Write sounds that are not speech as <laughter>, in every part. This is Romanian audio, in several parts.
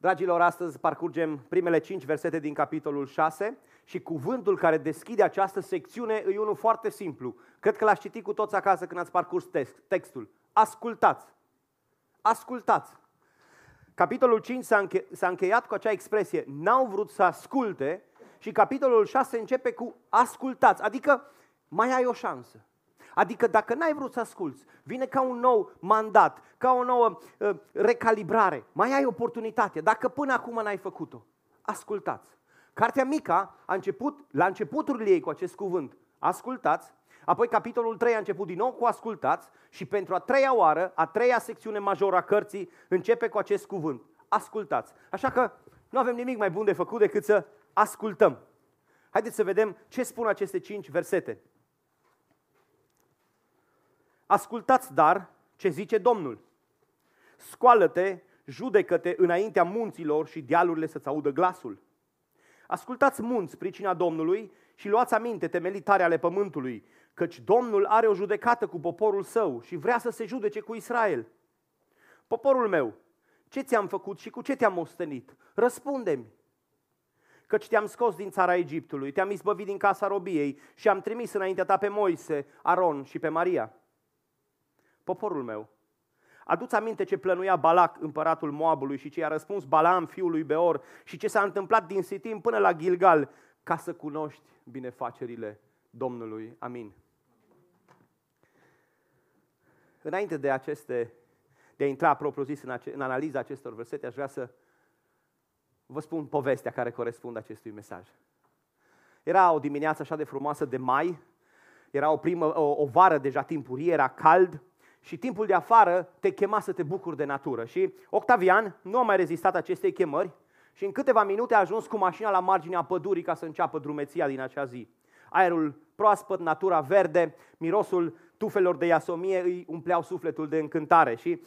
Dragilor, astăzi parcurgem primele cinci versete din capitolul 6 și cuvântul care deschide această secțiune e unul foarte simplu. Cred că l-ați citit cu toți acasă când ați parcurs text, textul. Ascultați! Ascultați! Capitolul 5 s-a, înche- s-a încheiat cu acea expresie, n-au vrut să asculte și capitolul 6 începe cu ascultați, adică mai ai o șansă. Adică dacă n-ai vrut să asculți, vine ca un nou mandat, ca o nouă uh, recalibrare. Mai ai oportunitate. Dacă până acum n-ai făcut-o, ascultați. Cartea Mica a început, la începuturile ei cu acest cuvânt, ascultați, apoi capitolul 3 a început din nou cu ascultați și pentru a treia oară, a treia secțiune majoră a cărții, începe cu acest cuvânt, ascultați. Așa că nu avem nimic mai bun de făcut decât să ascultăm. Haideți să vedem ce spun aceste cinci versete. Ascultați, dar, ce zice Domnul. Scoală-te, judecă-te înaintea munților și dealurile să-ți audă glasul. Ascultați munți pricina Domnului și luați aminte temelitare ale pământului, căci Domnul are o judecată cu poporul său și vrea să se judece cu Israel. Poporul meu, ce ți-am făcut și cu ce te-am ostenit? Răspunde-mi. Căci te-am scos din țara Egiptului, te-am izbăvit din casa robiei și am trimis înaintea ta pe Moise, Aron și pe Maria poporul meu. Aduți aminte ce plănuia Balac, împăratul Moabului, și ce i-a răspuns Balaam, fiul lui Beor, și ce s-a întâmplat din Sitim până la Gilgal, ca să cunoști binefacerile Domnului. Amin. Înainte de aceste, de a intra propriu zis în, ace, în analiza acestor versete, aș vrea să vă spun povestea care corespunde acestui mesaj. Era o dimineață așa de frumoasă de mai, era o, primă, o, o vară deja timpurie, era cald, și timpul de afară te chema să te bucuri de natură. Și Octavian nu a mai rezistat acestei chemări și în câteva minute a ajuns cu mașina la marginea pădurii ca să înceapă drumeția din acea zi. Aerul proaspăt, natura verde, mirosul tufelor de iasomie îi umpleau sufletul de încântare și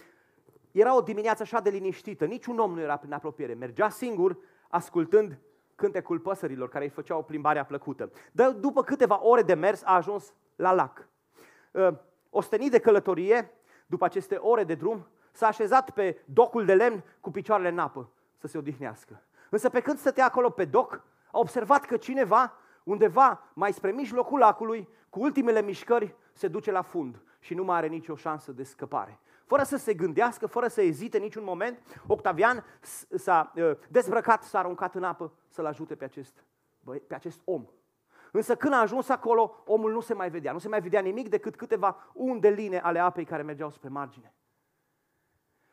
era o dimineață așa de liniștită, niciun om nu era prin apropiere, mergea singur ascultând cântecul păsărilor care îi făceau o plimbare plăcută. Dar după câteva ore de mers a ajuns la lac. Ă, ostenit de călătorie, după aceste ore de drum, s-a așezat pe docul de lemn cu picioarele în apă să se odihnească. Însă pe când stătea acolo pe doc, a observat că cineva, undeva mai spre mijlocul lacului, cu ultimele mișcări, se duce la fund și nu mai are nicio șansă de scăpare. Fără să se gândească, fără să ezite niciun moment, Octavian s-a uh, dezbrăcat, s-a aruncat în apă să-l ajute pe acest, pe acest om Însă când a ajuns acolo, omul nu se mai vedea. Nu se mai vedea nimic decât câteva unde line ale apei care mergeau spre margine.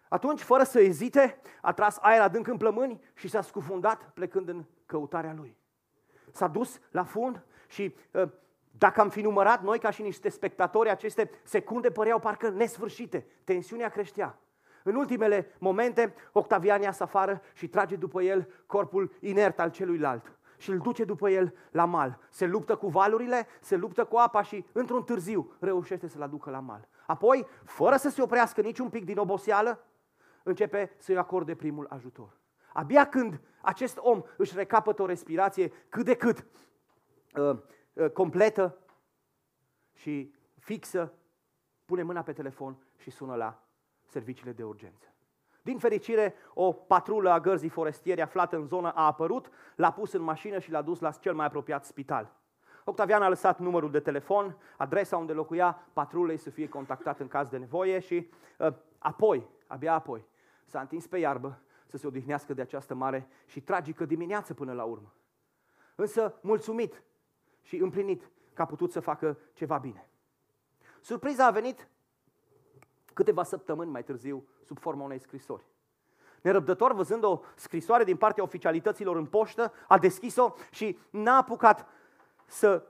Atunci, fără să ezite, a tras aer adânc în plămâni și s-a scufundat plecând în căutarea lui. S-a dus la fund și ă, dacă am fi numărat noi ca și niște spectatori, aceste secunde păreau parcă nesfârșite. Tensiunea creștea. În ultimele momente, Octavian iasă afară și trage după el corpul inert al celuilalt și îl duce după el la mal. Se luptă cu valurile, se luptă cu apa și într-un târziu reușește să-l aducă la mal. Apoi, fără să se oprească niciun pic din oboseală, începe să-i acorde primul ajutor. Abia când acest om își recapătă o respirație cât de cât uh, uh, completă și fixă, pune mâna pe telefon și sună la serviciile de urgență. Din fericire, o patrulă a gărzii forestiere aflată în zonă a apărut, l-a pus în mașină și l-a dus la cel mai apropiat spital. Octavian a lăsat numărul de telefon, adresa unde locuia patrulei să fie contactat în caz de nevoie și uh, apoi, abia apoi, s-a întins pe iarbă să se odihnească de această mare și tragică dimineață până la urmă. Însă mulțumit și împlinit că a putut să facă ceva bine. Surpriza a venit câteva săptămâni mai târziu sub forma unei scrisori. Nerăbdător, văzând o scrisoare din partea oficialităților în poștă, a deschis-o și n-a apucat să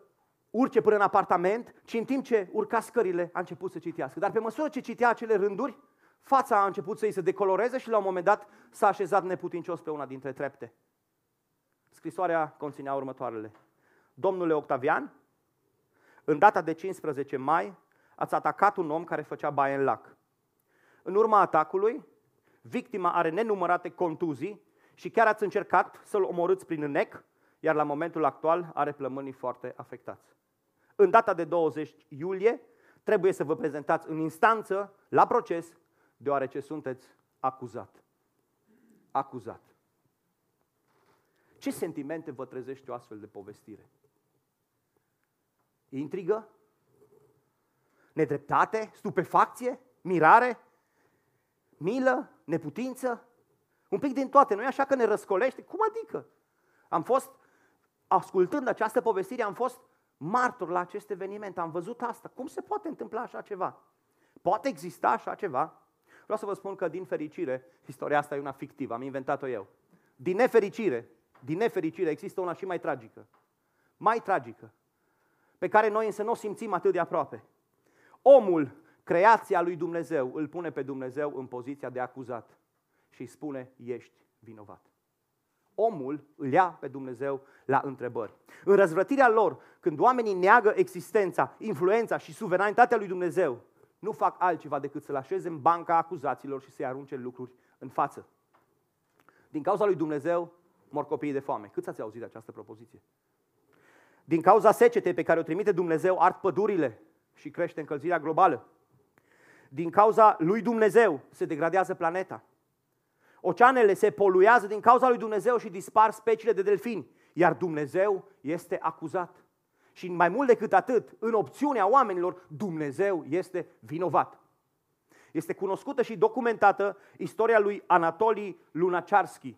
urce până în apartament, ci în timp ce urca scările a început să citească. Dar pe măsură ce citea acele rânduri, fața a început să îi se decoloreze și la un moment dat s-a așezat neputincios pe una dintre trepte. Scrisoarea conținea următoarele. Domnule Octavian, în data de 15 mai ați atacat un om care făcea baie în lac. În urma atacului, victima are nenumărate contuzii și chiar ați încercat să-l omorâți prin nec, iar la momentul actual are plămânii foarte afectați. În data de 20 iulie trebuie să vă prezentați în instanță, la proces, deoarece sunteți acuzat. Acuzat. Ce sentimente vă trezește o astfel de povestire? Intrigă? Nedreptate? Stupefacție? Mirare? Milă? Neputință? Un pic din toate, nu e așa că ne răscolește? Cum adică? Am fost, ascultând această povestire, am fost martor la acest eveniment, am văzut asta. Cum se poate întâmpla așa ceva? Poate exista așa ceva? Vreau să vă spun că, din fericire, istoria asta e una fictivă, am inventat-o eu. Din nefericire, din nefericire, există una și mai tragică. Mai tragică. Pe care noi însă nu o simțim atât de aproape. Omul, creația lui Dumnezeu, îl pune pe Dumnezeu în poziția de acuzat și îi spune, ești vinovat. Omul îl ia pe Dumnezeu la întrebări. În răzvrătirea lor, când oamenii neagă existența, influența și suveranitatea lui Dumnezeu, nu fac altceva decât să-l așeze în banca acuzaților și să-i arunce lucruri în față. Din cauza lui Dumnezeu mor copiii de foame. Cât ați auzit de această propoziție? Din cauza secetei pe care o trimite Dumnezeu, ard pădurile și crește încălzirea globală. Din cauza lui Dumnezeu se degradează planeta. Oceanele se poluează din cauza lui Dumnezeu și dispar speciile de delfini, iar Dumnezeu este acuzat. Și mai mult decât atât, în opțiunea oamenilor, Dumnezeu este vinovat. Este cunoscută și documentată istoria lui Anatolii Lunacharsky,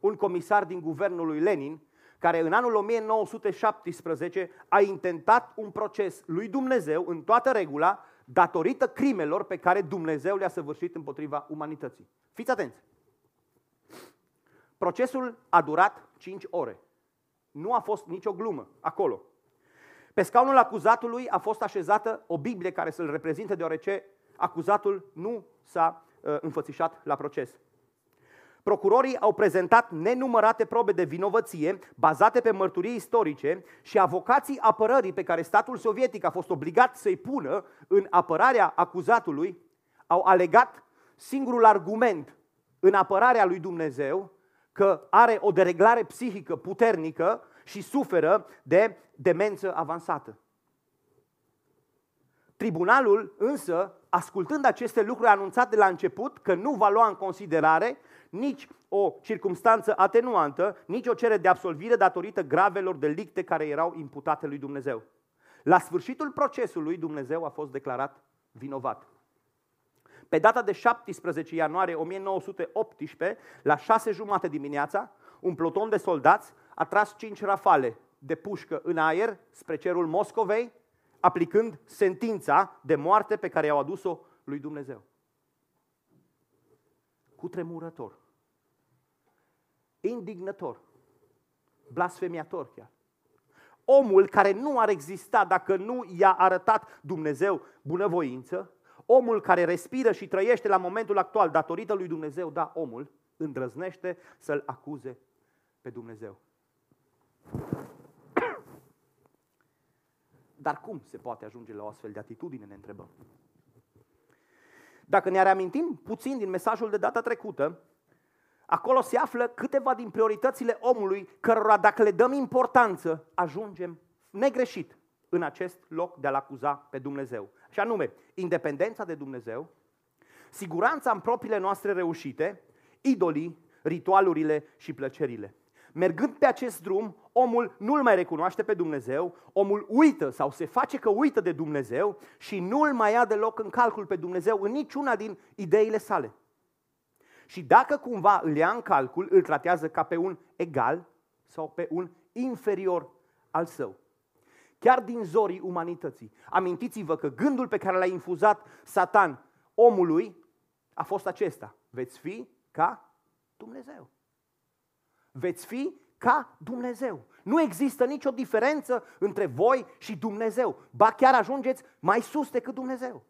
un comisar din guvernul lui Lenin, care în anul 1917 a intentat un proces lui Dumnezeu în toată regula datorită crimelor pe care Dumnezeu le-a săvârșit împotriva umanității. Fiți atenți! Procesul a durat 5 ore. Nu a fost nicio glumă acolo. Pe scaunul acuzatului a fost așezată o Biblie care să-l reprezinte, deoarece acuzatul nu s-a uh, înfățișat la proces. Procurorii au prezentat nenumărate probe de vinovăție bazate pe mărturii istorice și avocații apărării pe care statul sovietic a fost obligat să-i pună în apărarea acuzatului au alegat singurul argument în apărarea lui Dumnezeu că are o dereglare psihică puternică și suferă de demență avansată. Tribunalul însă, ascultând aceste lucruri, a anunțat de la început că nu va lua în considerare nici o circumstanță atenuantă, nici o cerere de absolvire datorită gravelor delicte care erau imputate lui Dumnezeu. La sfârșitul procesului, Dumnezeu a fost declarat vinovat. Pe data de 17 ianuarie 1918, la 6 jumate dimineața, un pluton de soldați a tras 5 rafale de pușcă în aer spre cerul Moscovei, aplicând sentința de moarte pe care i-au adus-o lui Dumnezeu. Cu tremurător, indignător, blasfemiator chiar. Omul care nu ar exista dacă nu i-a arătat Dumnezeu bunăvoință, omul care respiră și trăiește la momentul actual datorită lui Dumnezeu, da, omul îndrăznește să-L acuze pe Dumnezeu. Dar cum se poate ajunge la o astfel de atitudine, ne întrebăm. Dacă ne reamintim puțin din mesajul de data trecută, acolo se află câteva din prioritățile omului cărora dacă le dăm importanță, ajungem negreșit în acest loc de a-L acuza pe Dumnezeu. Și anume, independența de Dumnezeu, siguranța în propriile noastre reușite, idolii, ritualurile și plăcerile. Mergând pe acest drum, omul nu-L mai recunoaște pe Dumnezeu, omul uită sau se face că uită de Dumnezeu și nu-L mai ia deloc în calcul pe Dumnezeu în niciuna din ideile sale. Și dacă cumva îl ia în calcul, îl tratează ca pe un egal sau pe un inferior al său. Chiar din zorii umanității. Amintiți-vă că gândul pe care l-a infuzat Satan omului a fost acesta. Veți fi ca Dumnezeu veți fi ca Dumnezeu. Nu există nicio diferență între voi și Dumnezeu. Ba chiar ajungeți mai sus decât Dumnezeu.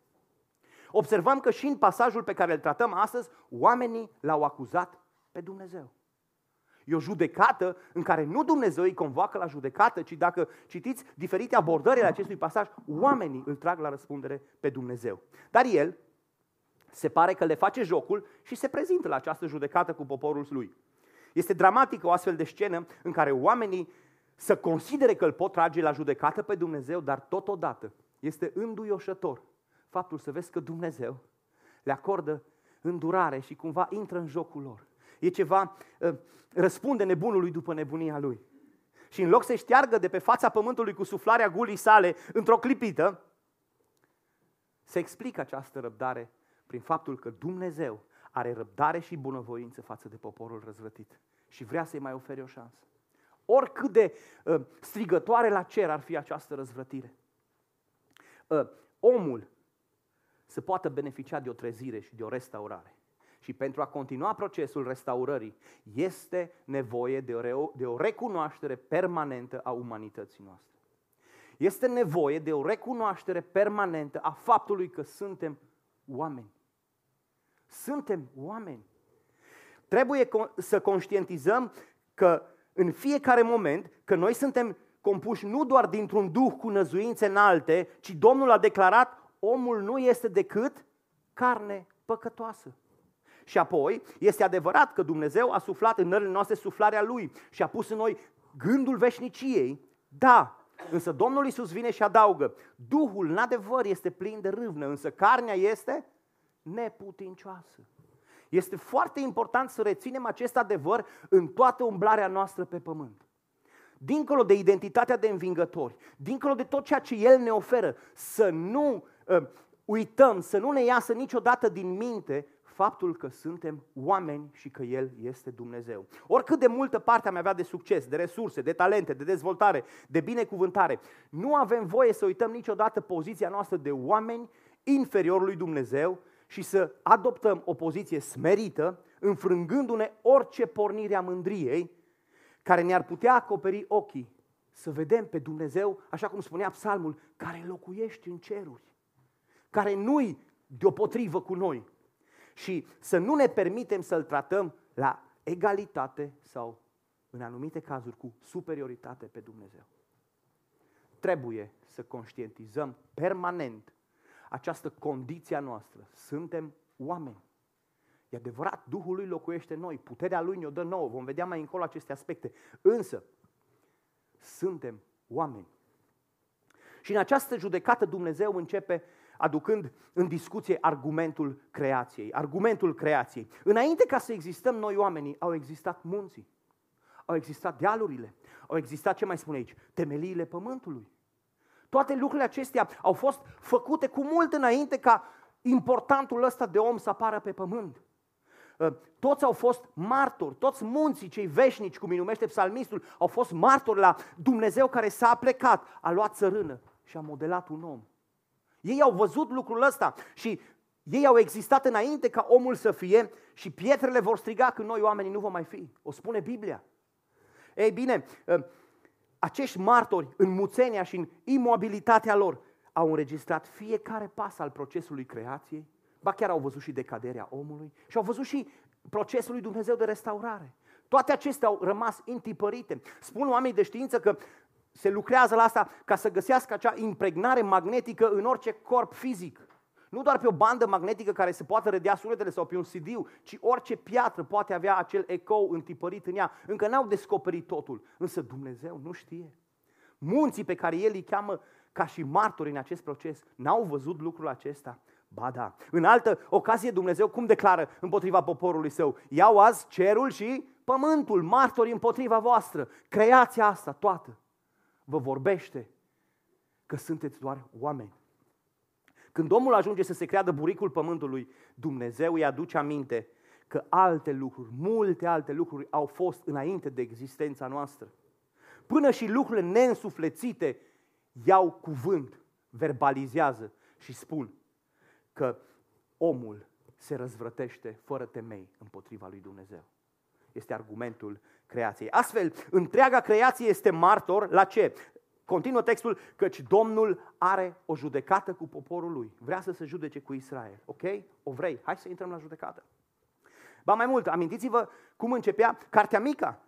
Observăm că și în pasajul pe care îl tratăm astăzi, oamenii l-au acuzat pe Dumnezeu. E o judecată în care nu Dumnezeu îi convoacă la judecată, ci dacă citiți diferite abordări ale acestui pasaj, oamenii îl trag la răspundere pe Dumnezeu. Dar el se pare că le face jocul și se prezintă la această judecată cu poporul lui. Este dramatică o astfel de scenă în care oamenii să considere că îl pot trage la judecată pe Dumnezeu, dar totodată este înduioșător faptul să vezi că Dumnezeu le acordă îndurare și cumva intră în jocul lor. e ceva, uh, răspunde nebunului după nebunia lui. Și în loc să șteargă de pe fața pământului cu suflarea gulii sale într-o clipită, se explică această răbdare prin faptul că Dumnezeu are răbdare și bunăvoință față de poporul răzvrătit și vrea să-i mai ofere o șansă. Oricât de uh, strigătoare la cer ar fi această răzvrătire. Uh, omul să poată beneficia de o trezire și de o restaurare. Și pentru a continua procesul restaurării, este nevoie de o, de o recunoaștere permanentă a umanității noastre. Este nevoie de o recunoaștere permanentă a faptului că suntem oameni. Suntem oameni. Trebuie să conștientizăm că în fiecare moment că noi suntem compuși nu doar dintr-un duh cu năzuințe înalte, ci Domnul a declarat omul nu este decât carne păcătoasă. Și apoi, este adevărat că Dumnezeu a suflat în nările noastre suflarea Lui și a pus în noi gândul veșniciei, da, însă Domnul Iisus vine și adaugă, Duhul, în adevăr, este plin de râvnă, însă carnea este neputincioasă. Este foarte important să reținem acest adevăr în toată umblarea noastră pe pământ. Dincolo de identitatea de învingători, dincolo de tot ceea ce El ne oferă, să nu uh, uităm, să nu ne iasă niciodată din minte faptul că suntem oameni și că El este Dumnezeu. Oricât de multă parte am avea de succes, de resurse, de talente, de dezvoltare, de binecuvântare, nu avem voie să uităm niciodată poziția noastră de oameni inferior lui Dumnezeu și să adoptăm o poziție smerită, înfrângându-ne orice pornire a mândriei care ne-ar putea acoperi ochii să vedem pe Dumnezeu, așa cum spunea psalmul, care locuiește în ceruri, care nu-i deopotrivă cu noi și să nu ne permitem să-L tratăm la egalitate sau, în anumite cazuri, cu superioritate pe Dumnezeu. Trebuie să conștientizăm permanent această condiție a noastră. Suntem oameni. E adevărat, Duhul lui locuiește în noi, puterea lui ne-o dă nouă, vom vedea mai încolo aceste aspecte. Însă, suntem oameni. Și în această judecată Dumnezeu începe aducând în discuție argumentul creației. Argumentul creației. Înainte ca să existăm noi oamenii, au existat munții, au existat dealurile, au existat, ce mai spune aici, temeliile pământului. Toate lucrurile acestea au fost făcute cu mult înainte ca importantul ăsta de om să apară pe pământ. Ă, toți au fost martori, toți munții cei veșnici, cum îi numește psalmistul, au fost martori la Dumnezeu care s-a plecat, a luat țărână și a modelat un om. Ei au văzut lucrul ăsta și ei au existat înainte ca omul să fie și pietrele vor striga când noi oamenii nu vom mai fi. O spune Biblia. Ei bine, ă, acești martori în muțenia și în imobilitatea lor au înregistrat fiecare pas al procesului creației, ba chiar au văzut și decaderea omului și au văzut și procesul lui Dumnezeu de restaurare. Toate acestea au rămas intipărite. Spun oamenii de știință că se lucrează la asta ca să găsească acea impregnare magnetică în orice corp fizic. Nu doar pe o bandă magnetică care se poate redea sunetele sau pe un cd ci orice piatră poate avea acel ecou întipărit în ea. Încă n-au descoperit totul, însă Dumnezeu nu știe. Munții pe care El îi cheamă ca și martori în acest proces, n-au văzut lucrul acesta. Ba da. În altă ocazie Dumnezeu cum declară împotriva poporului său? Iau azi cerul și pământul, martori împotriva voastră. Creația asta toată vă vorbește că sunteți doar oameni. Când omul ajunge să se creadă buricul pământului, Dumnezeu îi aduce aminte că alte lucruri, multe alte lucruri au fost înainte de existența noastră. Până și lucrurile neînsuflețite iau cuvânt, verbalizează și spun că omul se răzvrătește fără temei împotriva lui Dumnezeu. Este argumentul creației. Astfel, întreaga creație este martor la ce? Continuă textul, căci Domnul are o judecată cu poporul lui. Vrea să se judece cu Israel. Ok? O vrei? Hai să intrăm la judecată. Ba mai mult, amintiți-vă cum începea Cartea Mica.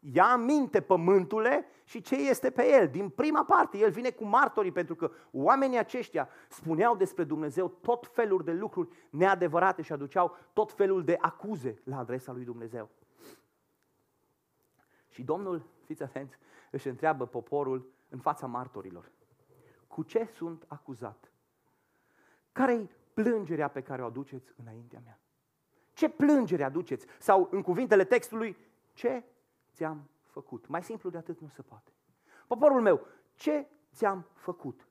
Ia aminte pământule și ce este pe el. Din prima parte, el vine cu martorii, pentru că oamenii aceștia spuneau despre Dumnezeu tot felul de lucruri neadevărate și aduceau tot felul de acuze la adresa lui Dumnezeu. Și Domnul, fiți atenți, își întreabă poporul în fața martorilor. Cu ce sunt acuzat? Care-i plângerea pe care o aduceți înaintea mea? Ce plângere aduceți? Sau, în cuvintele textului, ce ți-am făcut? Mai simplu de atât nu se poate. Poporul meu, ce ți-am făcut?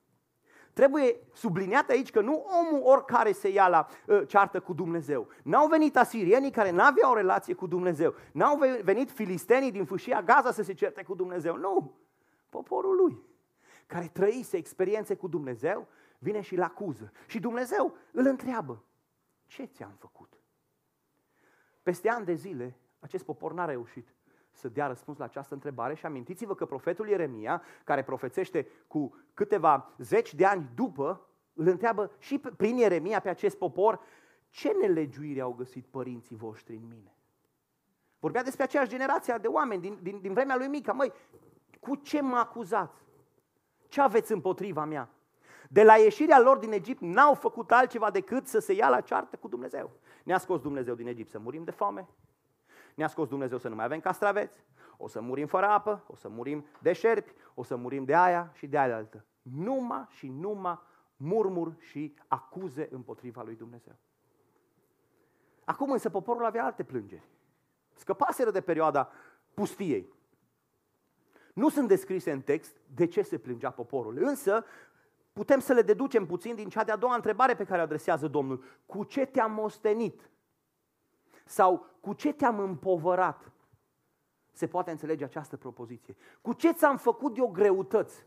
Trebuie subliniat aici că nu omul oricare se ia la uh, ceartă cu Dumnezeu. N-au venit asirienii care n-aveau o relație cu Dumnezeu. N-au venit filistenii din fâșia Gaza să se certe cu Dumnezeu. Nu! Poporul lui, care trăise experiențe cu Dumnezeu, vine și-l acuză. Și Dumnezeu îl întreabă, ce ți-am făcut? Peste ani de zile, acest popor n-a reușit să dea răspuns la această întrebare și amintiți-vă că profetul Ieremia, care profețește cu câteva zeci de ani după, îl întreabă și prin Ieremia pe acest popor, ce nelegiuire au găsit părinții voștri în mine? Vorbea despre aceeași generație de oameni din, din, din vremea lui Mica. Măi, cu ce mă acuzați? Ce aveți împotriva mea? De la ieșirea lor din Egipt n-au făcut altceva decât să se ia la ceartă cu Dumnezeu. Ne-a scos Dumnezeu din Egipt să murim de foame, ne-a scos Dumnezeu să nu mai avem castraveți, o să murim fără apă, o să murim de șerpi, o să murim de aia și de aia altă. Numai și numai murmur și acuze împotriva lui Dumnezeu. Acum însă poporul avea alte plângeri. Scăpaseră de perioada pustiei. Nu sunt descrise în text de ce se plângea poporul, însă putem să le deducem puțin din cea de-a doua întrebare pe care o adresează Domnul. Cu ce te-am mostenit? Sau cu ce te-am împovărat? Se poate înțelege această propoziție. Cu ce ți-am făcut eu greutăți?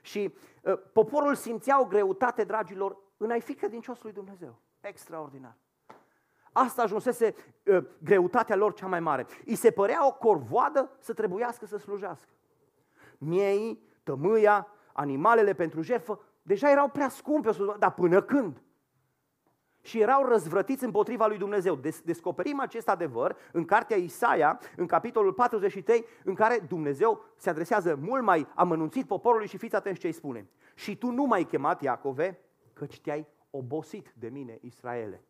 Și uh, poporul simțea o greutate, dragilor, în a-i fi credincios lui Dumnezeu. Extraordinar. Asta ajunsese uh, greutatea lor cea mai mare. I se părea o corvoadă să trebuiască să slujească. Miei, tămâia, animalele pentru jertfă, deja erau prea scumpe, dar până când? și erau răzvrătiți împotriva lui Dumnezeu. Descoperim acest adevăr în cartea Isaia, în capitolul 43, în care Dumnezeu se adresează mult mai amănunțit poporului și fiți atenți ce îi spune. Și tu nu m-ai chemat, Iacove, căci te-ai obosit de mine, Israele.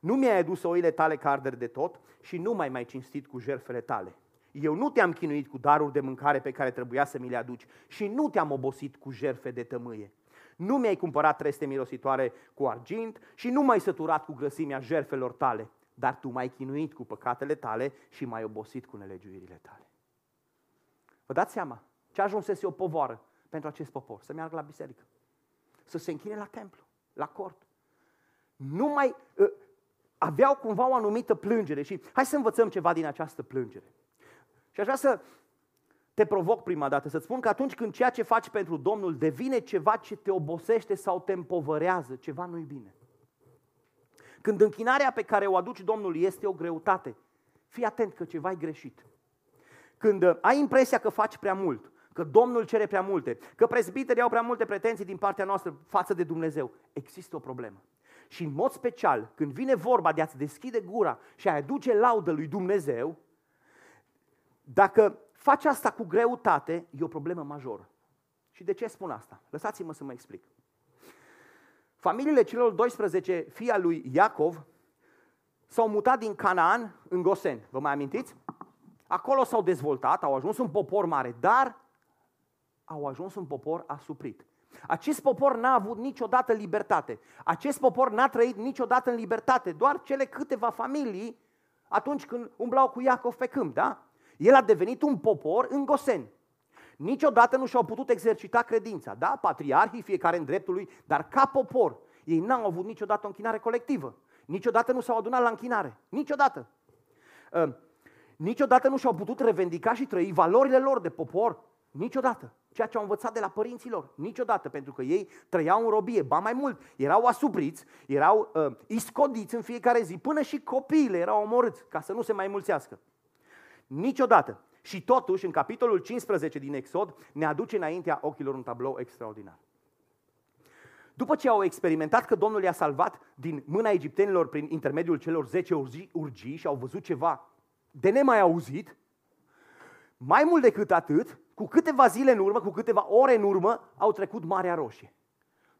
Nu mi-ai adus oile tale ca arderi de tot și nu mai mai cinstit cu jertfele tale. Eu nu te-am chinuit cu daruri de mâncare pe care trebuia să mi le aduci și nu te-am obosit cu jerfe de tămâie. Nu mi-ai cumpărat treste mirositoare cu argint și nu m-ai săturat cu grăsimea jerfelor tale, dar tu m-ai chinuit cu păcatele tale și m-ai obosit cu nelegiuirile tale. Vă dați seama ce ajunsese o povoară pentru acest popor? Să meargă la biserică, să se închine la templu, la cort. Nu mai uh, aveau cumva o anumită plângere și hai să învățăm ceva din această plângere. Și aș vrea să te provoc prima dată, să-ți spun că atunci când ceea ce faci pentru Domnul devine ceva ce te obosește sau te împovărează, ceva nu-i bine. Când închinarea pe care o aduci Domnul este o greutate, fii atent că ceva e greșit. Când uh, ai impresia că faci prea mult, că Domnul cere prea multe, că prezbiterii au prea multe pretenții din partea noastră față de Dumnezeu, există o problemă. Și în mod special, când vine vorba de a-ți deschide gura și a aduce laudă lui Dumnezeu, dacă faci asta cu greutate, e o problemă majoră. Și de ce spun asta? Lăsați-mă să mă explic. Familiile celor 12 fii al lui Iacov s-au mutat din Canaan în Gosen. Vă mai amintiți? Acolo s-au dezvoltat, au ajuns un popor mare, dar au ajuns un popor asuprit. Acest popor n-a avut niciodată libertate. Acest popor n-a trăit niciodată în libertate. Doar cele câteva familii atunci când umblau cu Iacov pe câmp, da? El a devenit un popor în Goseni. Niciodată nu și-au putut exercita credința. Da, patriarhii, fiecare în dreptul lui, dar ca popor, ei n-au avut niciodată o închinare colectivă. Niciodată nu s-au adunat la închinare. Niciodată. Uh, niciodată nu și-au putut revendica și trăi valorile lor de popor. Niciodată. Ceea ce au învățat de la părinții lor. Niciodată. Pentru că ei trăiau în robie. Ba mai mult, erau asupriți, erau uh, iscodiți în fiecare zi. Până și copiile erau omorâți ca să nu se mai mulțească. Niciodată. Și totuși, în capitolul 15 din Exod, ne aduce înaintea ochilor un tablou extraordinar. După ce au experimentat că Domnul i-a salvat din mâna egiptenilor prin intermediul celor 10 urgii, urgii și au văzut ceva de nemai auzit, mai mult decât atât, cu câteva zile în urmă, cu câteva ore în urmă, au trecut Marea Roșie,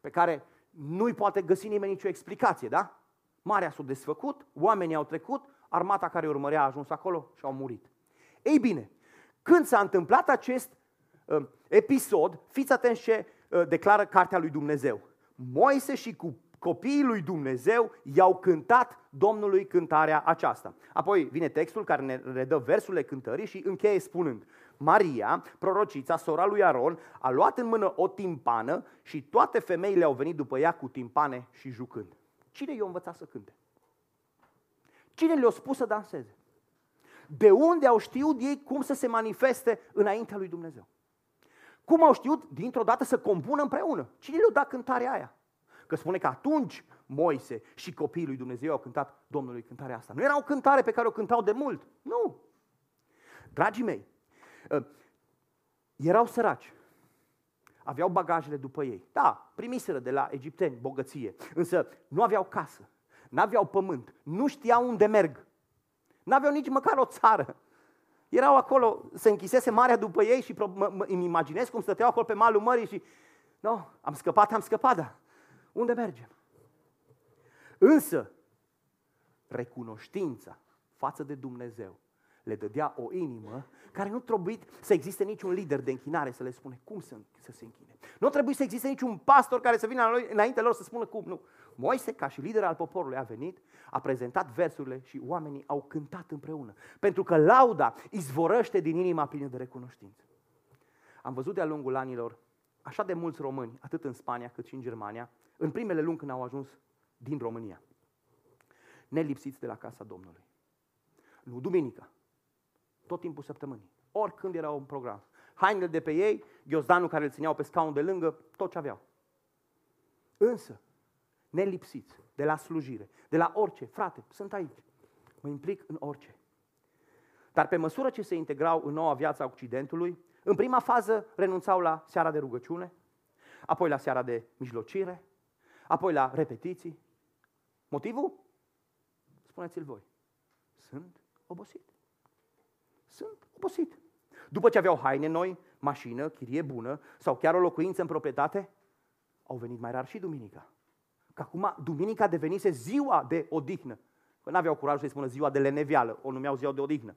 pe care nu-i poate găsi nimeni nicio explicație, da? Marea s-a desfăcut, oamenii au trecut, armata care urmărea a ajuns acolo și au murit. Ei bine, când s-a întâmplat acest uh, episod, fiți atenți ce uh, declară cartea lui Dumnezeu. Moise și cu copiii lui Dumnezeu i-au cântat Domnului cântarea aceasta. Apoi vine textul care ne redă versurile cântării și încheie spunând Maria, prorocița, sora lui Aron, a luat în mână o timpană și toate femeile au venit după ea cu timpane și jucând. Cine i-a învățat să cânte? Cine le-a spus să danseze? De unde au știut ei cum să se manifeste înaintea lui Dumnezeu? Cum au știut dintr-o dată să compună împreună? Cine le-a dat cântarea aia? Că spune că atunci Moise și copiii lui Dumnezeu au cântat Domnului cântarea asta. Nu era o cântare pe care o cântau de mult. Nu. Dragii mei, ă, erau săraci. Aveau bagajele după ei. Da, primiseră de la egipteni bogăție, însă nu aveau casă, nu aveau pământ, nu știau unde merg. Nu aveau nici măcar o țară. Erau acolo, se închisese marea după ei și îmi imaginez cum stăteau acolo pe malul mării și nu, no, am scăpat, am scăpat, dar unde mergem? Însă, recunoștința față de Dumnezeu le dădea o inimă care nu trebuie să existe niciun lider de închinare să le spune cum să, să se închine. Nu trebuie să existe niciun pastor care să vină înainte lor să spună cum. Nu. Moise, ca și lider al poporului, a venit, a prezentat versurile și oamenii au cântat împreună. Pentru că lauda izvorăște din inima plină de recunoștință. Am văzut de-a lungul anilor așa de mulți români, atât în Spania cât și în Germania, în primele luni când au ajuns din România, nelipsiți de la casa Domnului. Nu duminica, tot timpul săptămânii, oricând era un program. Hainele de pe ei, ghiozdanul care îl țineau pe scaun de lângă, tot ce aveau. Însă, nelipsiți de la slujire, de la orice, frate, sunt aici, mă implic în orice. Dar pe măsură ce se integrau în noua viață a Occidentului, în prima fază renunțau la seara de rugăciune, apoi la seara de mijlocire, apoi la repetiții. Motivul? Spuneți-l voi. Sunt obosit. Sunt obosit. După ce aveau haine noi, mașină, chirie bună sau chiar o locuință în proprietate, au venit mai rar și duminica. Că acum duminica devenise ziua de odihnă. Că n-aveau curaj să-i spună ziua de lenevială, o numeau ziua de odihnă.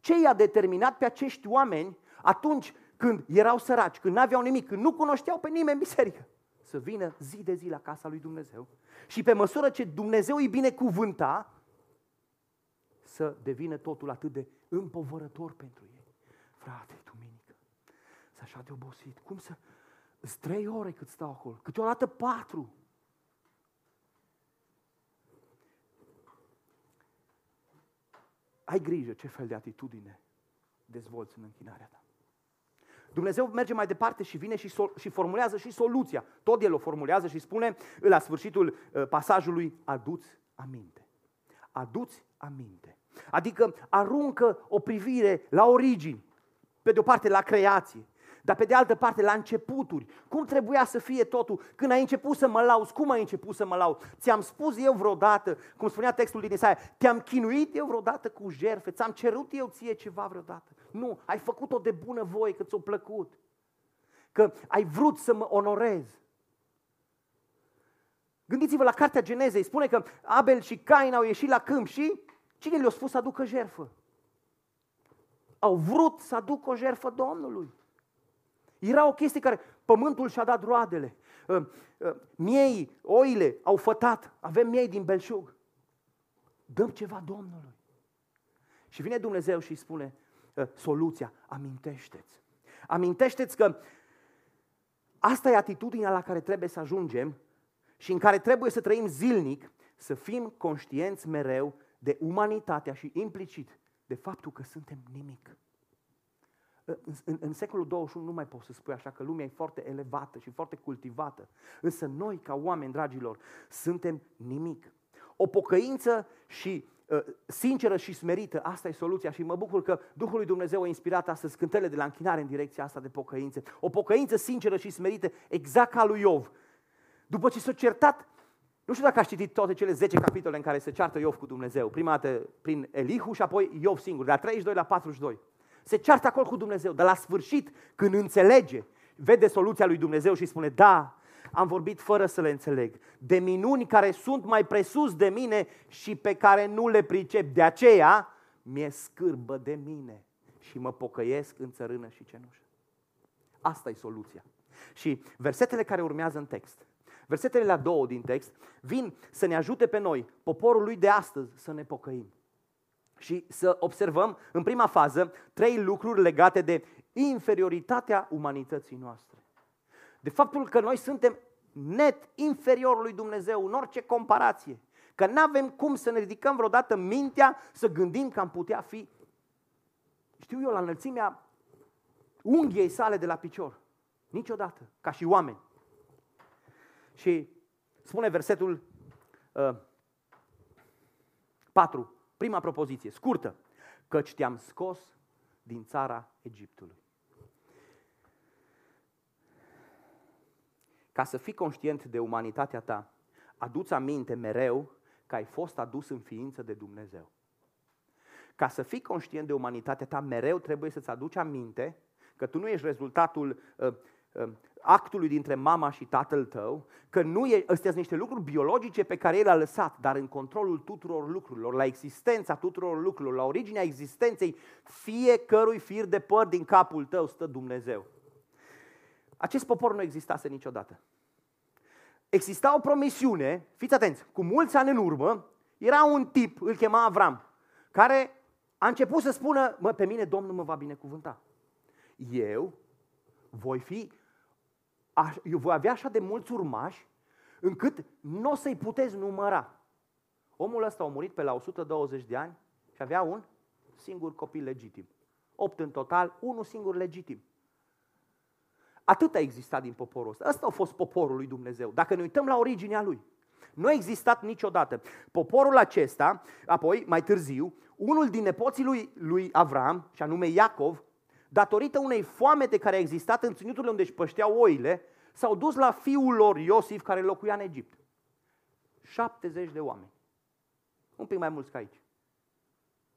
Ce i-a determinat pe acești oameni atunci când erau săraci, când n-aveau nimic, când nu cunoșteau pe nimeni în biserică? Să vină zi de zi la casa lui Dumnezeu și pe măsură ce Dumnezeu îi binecuvânta, să devină totul atât de împovărător pentru ei. Frate, duminică, să așa de obosit. Cum să... Sunt trei ore cât stau acolo, câteodată patru. Ai grijă ce fel de atitudine dezvolți în închinarea ta. Dumnezeu merge mai departe și vine și, so- și formulează și soluția. Tot El o formulează și spune la sfârșitul uh, pasajului, aduți aminte. Aduți aminte. Adică aruncă o privire la origini, pe de o parte la creație, dar pe de altă parte la începuturi. Cum trebuia să fie totul? Când ai început să mă lauzi, cum ai început să mă lauzi? Ți-am spus eu vreodată, cum spunea textul din Isaia, te-am chinuit eu vreodată cu jerfe, ți-am cerut eu ție ceva vreodată. Nu, ai făcut-o de bună voie, că ți-o plăcut. Că ai vrut să mă onorezi. Gândiți-vă la cartea Genezei, spune că Abel și Cain au ieșit la câmp și cine le-a spus să aducă jerfă? Au vrut să aducă o jerfă Domnului. Era o chestie care pământul și-a dat roadele. Ă, ă, miei, oile au fătat. Avem miei din belșug. Dăm ceva Domnului. Și vine Dumnezeu și îi spune ă, soluția, amintește-ți. Amintește-ți că asta e atitudinea la care trebuie să ajungem și în care trebuie să trăim zilnic, să fim conștienți mereu de umanitatea și implicit de faptul că suntem nimic. În, în, în secolul 21 nu mai poți să spui așa că lumea e foarte elevată și foarte cultivată. Însă noi, ca oameni, dragilor, suntem nimic. O pocăință și uh, sinceră și smerită, asta e soluția și mă bucur că Duhul lui Dumnezeu a inspirat astăzi cântele de la închinare în direcția asta de pocăință. O pocăință sinceră și smerită, exact ca lui Iov. După ce s-a certat, nu știu dacă ați citit toate cele 10 capitole în care se ceartă Iov cu Dumnezeu. Prima dată prin Elihu și apoi Iov singur, de la 32 la 42 se ceartă acolo cu Dumnezeu, dar la sfârșit, când înțelege, vede soluția lui Dumnezeu și spune, da, am vorbit fără să le înțeleg, de minuni care sunt mai presus de mine și pe care nu le pricep. De aceea mi-e scârbă de mine și mă pocăiesc în țărână și cenușă. Asta e soluția. Și versetele care urmează în text, versetele la două din text, vin să ne ajute pe noi, poporul lui de astăzi, să ne pocăim. Și să observăm, în prima fază, trei lucruri legate de inferioritatea umanității noastre. De faptul că noi suntem net inferior lui Dumnezeu în orice comparație. Că nu avem cum să ne ridicăm vreodată mintea să gândim că am putea fi, știu eu, la înălțimea unghiei sale de la picior. Niciodată, ca și oameni. Și spune versetul uh, 4, prima propoziție, scurtă, căci te-am scos din țara Egiptului. Ca să fii conștient de umanitatea ta, aduți aminte mereu că ai fost adus în ființă de Dumnezeu. Ca să fii conștient de umanitatea ta, mereu trebuie să-ți aduci aminte că tu nu ești rezultatul uh, uh, actului dintre mama și tatăl tău, că nu e, astea sunt niște lucruri biologice pe care el a lăsat, dar în controlul tuturor lucrurilor, la existența tuturor lucrurilor, la originea existenței fiecărui fir de păr din capul tău stă Dumnezeu. Acest popor nu existase niciodată. Exista o promisiune, fiți atenți, cu mulți ani în urmă, era un tip, îl chema Avram, care a început să spună, mă, pe mine Domnul mă va binecuvânta. Eu voi fi, eu voi avea așa de mulți urmași, încât nu o să-i puteți număra. Omul ăsta a murit pe la 120 de ani și avea un singur copil legitim. Opt în total, unul singur legitim. Atât a existat din poporul ăsta. Ăsta a fost poporul lui Dumnezeu. Dacă ne uităm la originea lui, nu a existat niciodată. Poporul acesta, apoi, mai târziu, unul din nepoții lui, lui Avram, și anume Iacov, datorită unei foamete care a existat în ținuturile unde își pășteau oile, s-au dus la fiul lor Iosif, care locuia în Egipt. 70 de oameni. Un pic mai mulți ca aici.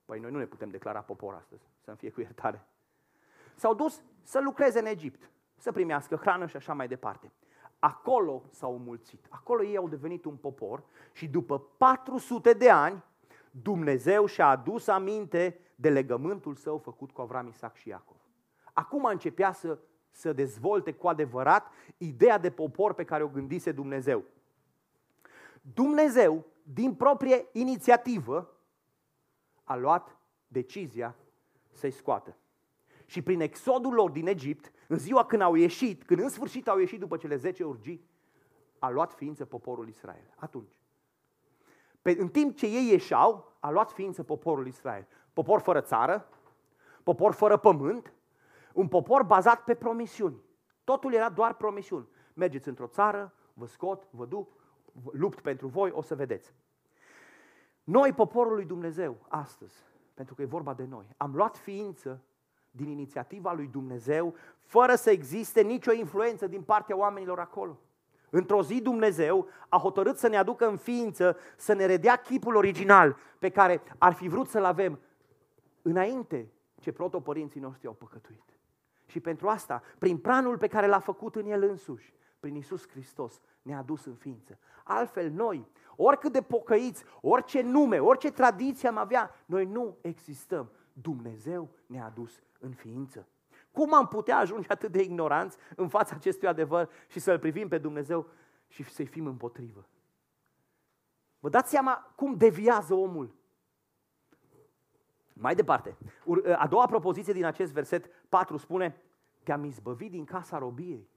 Păi noi nu ne putem declara popor astăzi, să-mi fie cu iertare. S-au dus să lucreze în Egipt să primească hrană și așa mai departe. Acolo s-au mulțit. Acolo ei au devenit un popor și după 400 de ani Dumnezeu și-a adus aminte de legământul său făcut cu Avram, Isaac și Iacov. Acum începea să, să dezvolte cu adevărat ideea de popor pe care o gândise Dumnezeu. Dumnezeu, din proprie inițiativă, a luat decizia să-i scoată. Și prin exodul lor din Egipt, în ziua când au ieșit, când în sfârșit au ieșit după cele 10 urgii, a luat ființă poporul Israel. Atunci. Pe, în timp ce ei ieșeau, a luat ființă poporul Israel. Popor fără țară, popor fără pământ, un popor bazat pe promisiuni. Totul era doar promisiuni. Mergeți într-o țară, vă scot, vă duc, lupt pentru voi, o să vedeți. Noi, poporul lui Dumnezeu, astăzi, pentru că e vorba de noi, am luat ființă din inițiativa lui Dumnezeu, fără să existe nicio influență din partea oamenilor acolo. Într-o zi Dumnezeu a hotărât să ne aducă în ființă, să ne redea chipul original pe care ar fi vrut să-l avem înainte ce protopărinții noștri au păcătuit. Și pentru asta, prin planul pe care l-a făcut în El însuși, prin Isus Hristos, ne-a adus în ființă. Altfel, noi, oricât de pocăiți, orice nume, orice tradiție am avea, noi nu existăm. Dumnezeu ne-a adus în ființă. Cum am putea ajunge atât de ignoranți în fața acestui adevăr și să-L privim pe Dumnezeu și să-i fim împotrivă? Vă dați seama cum deviază omul. Mai departe, a doua propoziție din acest verset 4 spune, te-am izbăvit din casa robiei.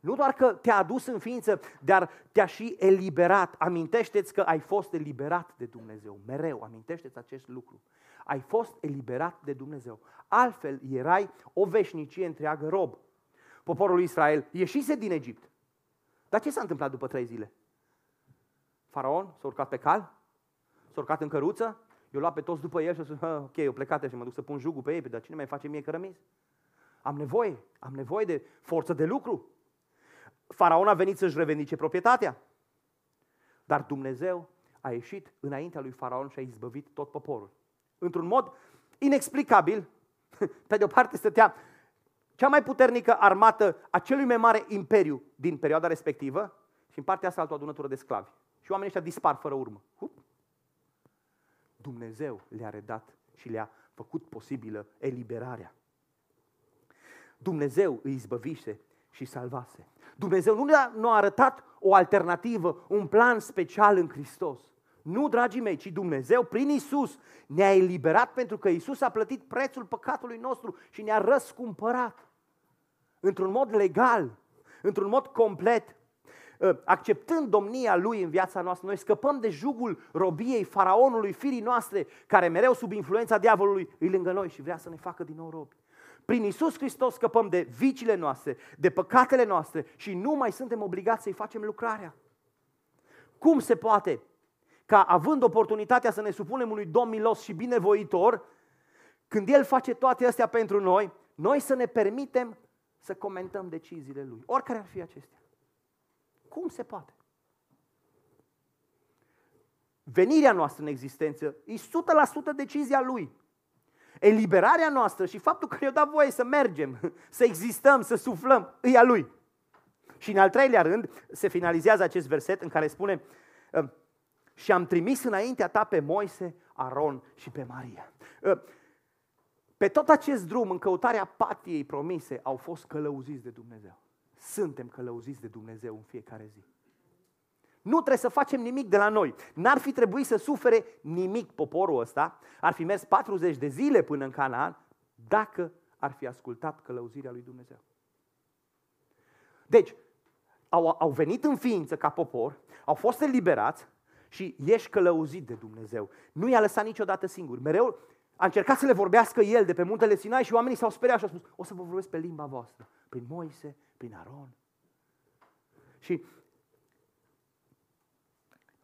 Nu doar că te-a adus în ființă, dar te-a și eliberat. Amintește-ți că ai fost eliberat de Dumnezeu. Mereu amintește-ți acest lucru ai fost eliberat de Dumnezeu. Altfel erai o veșnicie întreagă rob. Poporul Israel ieșise din Egipt. Dar ce s-a întâmplat după trei zile? Faraon s-a urcat pe cal, s-a urcat în căruță, eu luat pe toți după el și a spus, ok, eu plecate și mă duc să pun jugul pe ei, dar cine mai face mie cărămiz? Am nevoie, am nevoie de forță de lucru. Faraon a venit să-și revendice proprietatea. Dar Dumnezeu a ieșit înaintea lui Faraon și a izbăvit tot poporul într-un mod inexplicabil. <laughs> Pe de o parte stătea cea mai puternică armată a celui mai mare imperiu din perioada respectivă și în partea asta altă o adunătură de sclavi. Și oamenii ăștia dispar fără urmă. Dumnezeu le-a redat și le-a făcut posibilă eliberarea. Dumnezeu îi izbăvise și salvase. Dumnezeu nu ne-a, nu a arătat o alternativă, un plan special în Hristos. Nu, dragii mei, ci Dumnezeu, prin Isus, ne-a eliberat pentru că Isus a plătit prețul păcatului nostru și ne-a răscumpărat. Într-un mod legal, într-un mod complet, ă, acceptând domnia Lui în viața noastră, noi scăpăm de jugul robiei, faraonului, firii noastre, care mereu sub influența diavolului îi lângă noi și vrea să ne facă din nou robi. Prin Isus Hristos scăpăm de vicile noastre, de păcatele noastre și nu mai suntem obligați să-i facem lucrarea. Cum se poate ca având oportunitatea să ne supunem unui Domn milos și binevoitor, când El face toate astea pentru noi, noi să ne permitem să comentăm deciziile Lui, oricare ar fi acestea. Cum se poate? Venirea noastră în existență e 100% decizia Lui. Eliberarea noastră și faptul că ne-a dat voie să mergem, <laughs> să existăm, să suflăm, e a Lui. Și în al treilea rând se finalizează acest verset în care spune și am trimis înaintea ta pe Moise, Aron și pe Maria. Ă, pe tot acest drum, în căutarea patiei promise, au fost călăuziți de Dumnezeu. Suntem călăuziți de Dumnezeu în fiecare zi. Nu trebuie să facem nimic de la noi. N-ar fi trebuit să sufere nimic poporul ăsta. Ar fi mers 40 de zile până în Canaan dacă ar fi ascultat călăuzirea lui Dumnezeu. Deci, au, au venit în ființă ca popor, au fost eliberați, și ești călăuzit de Dumnezeu. Nu i-a lăsat niciodată singur. Mereu a încercat să le vorbească el de pe muntele Sinai și oamenii s-au speriat și au spus, o să vă vorbesc pe limba voastră, prin Moise, prin Aron. Și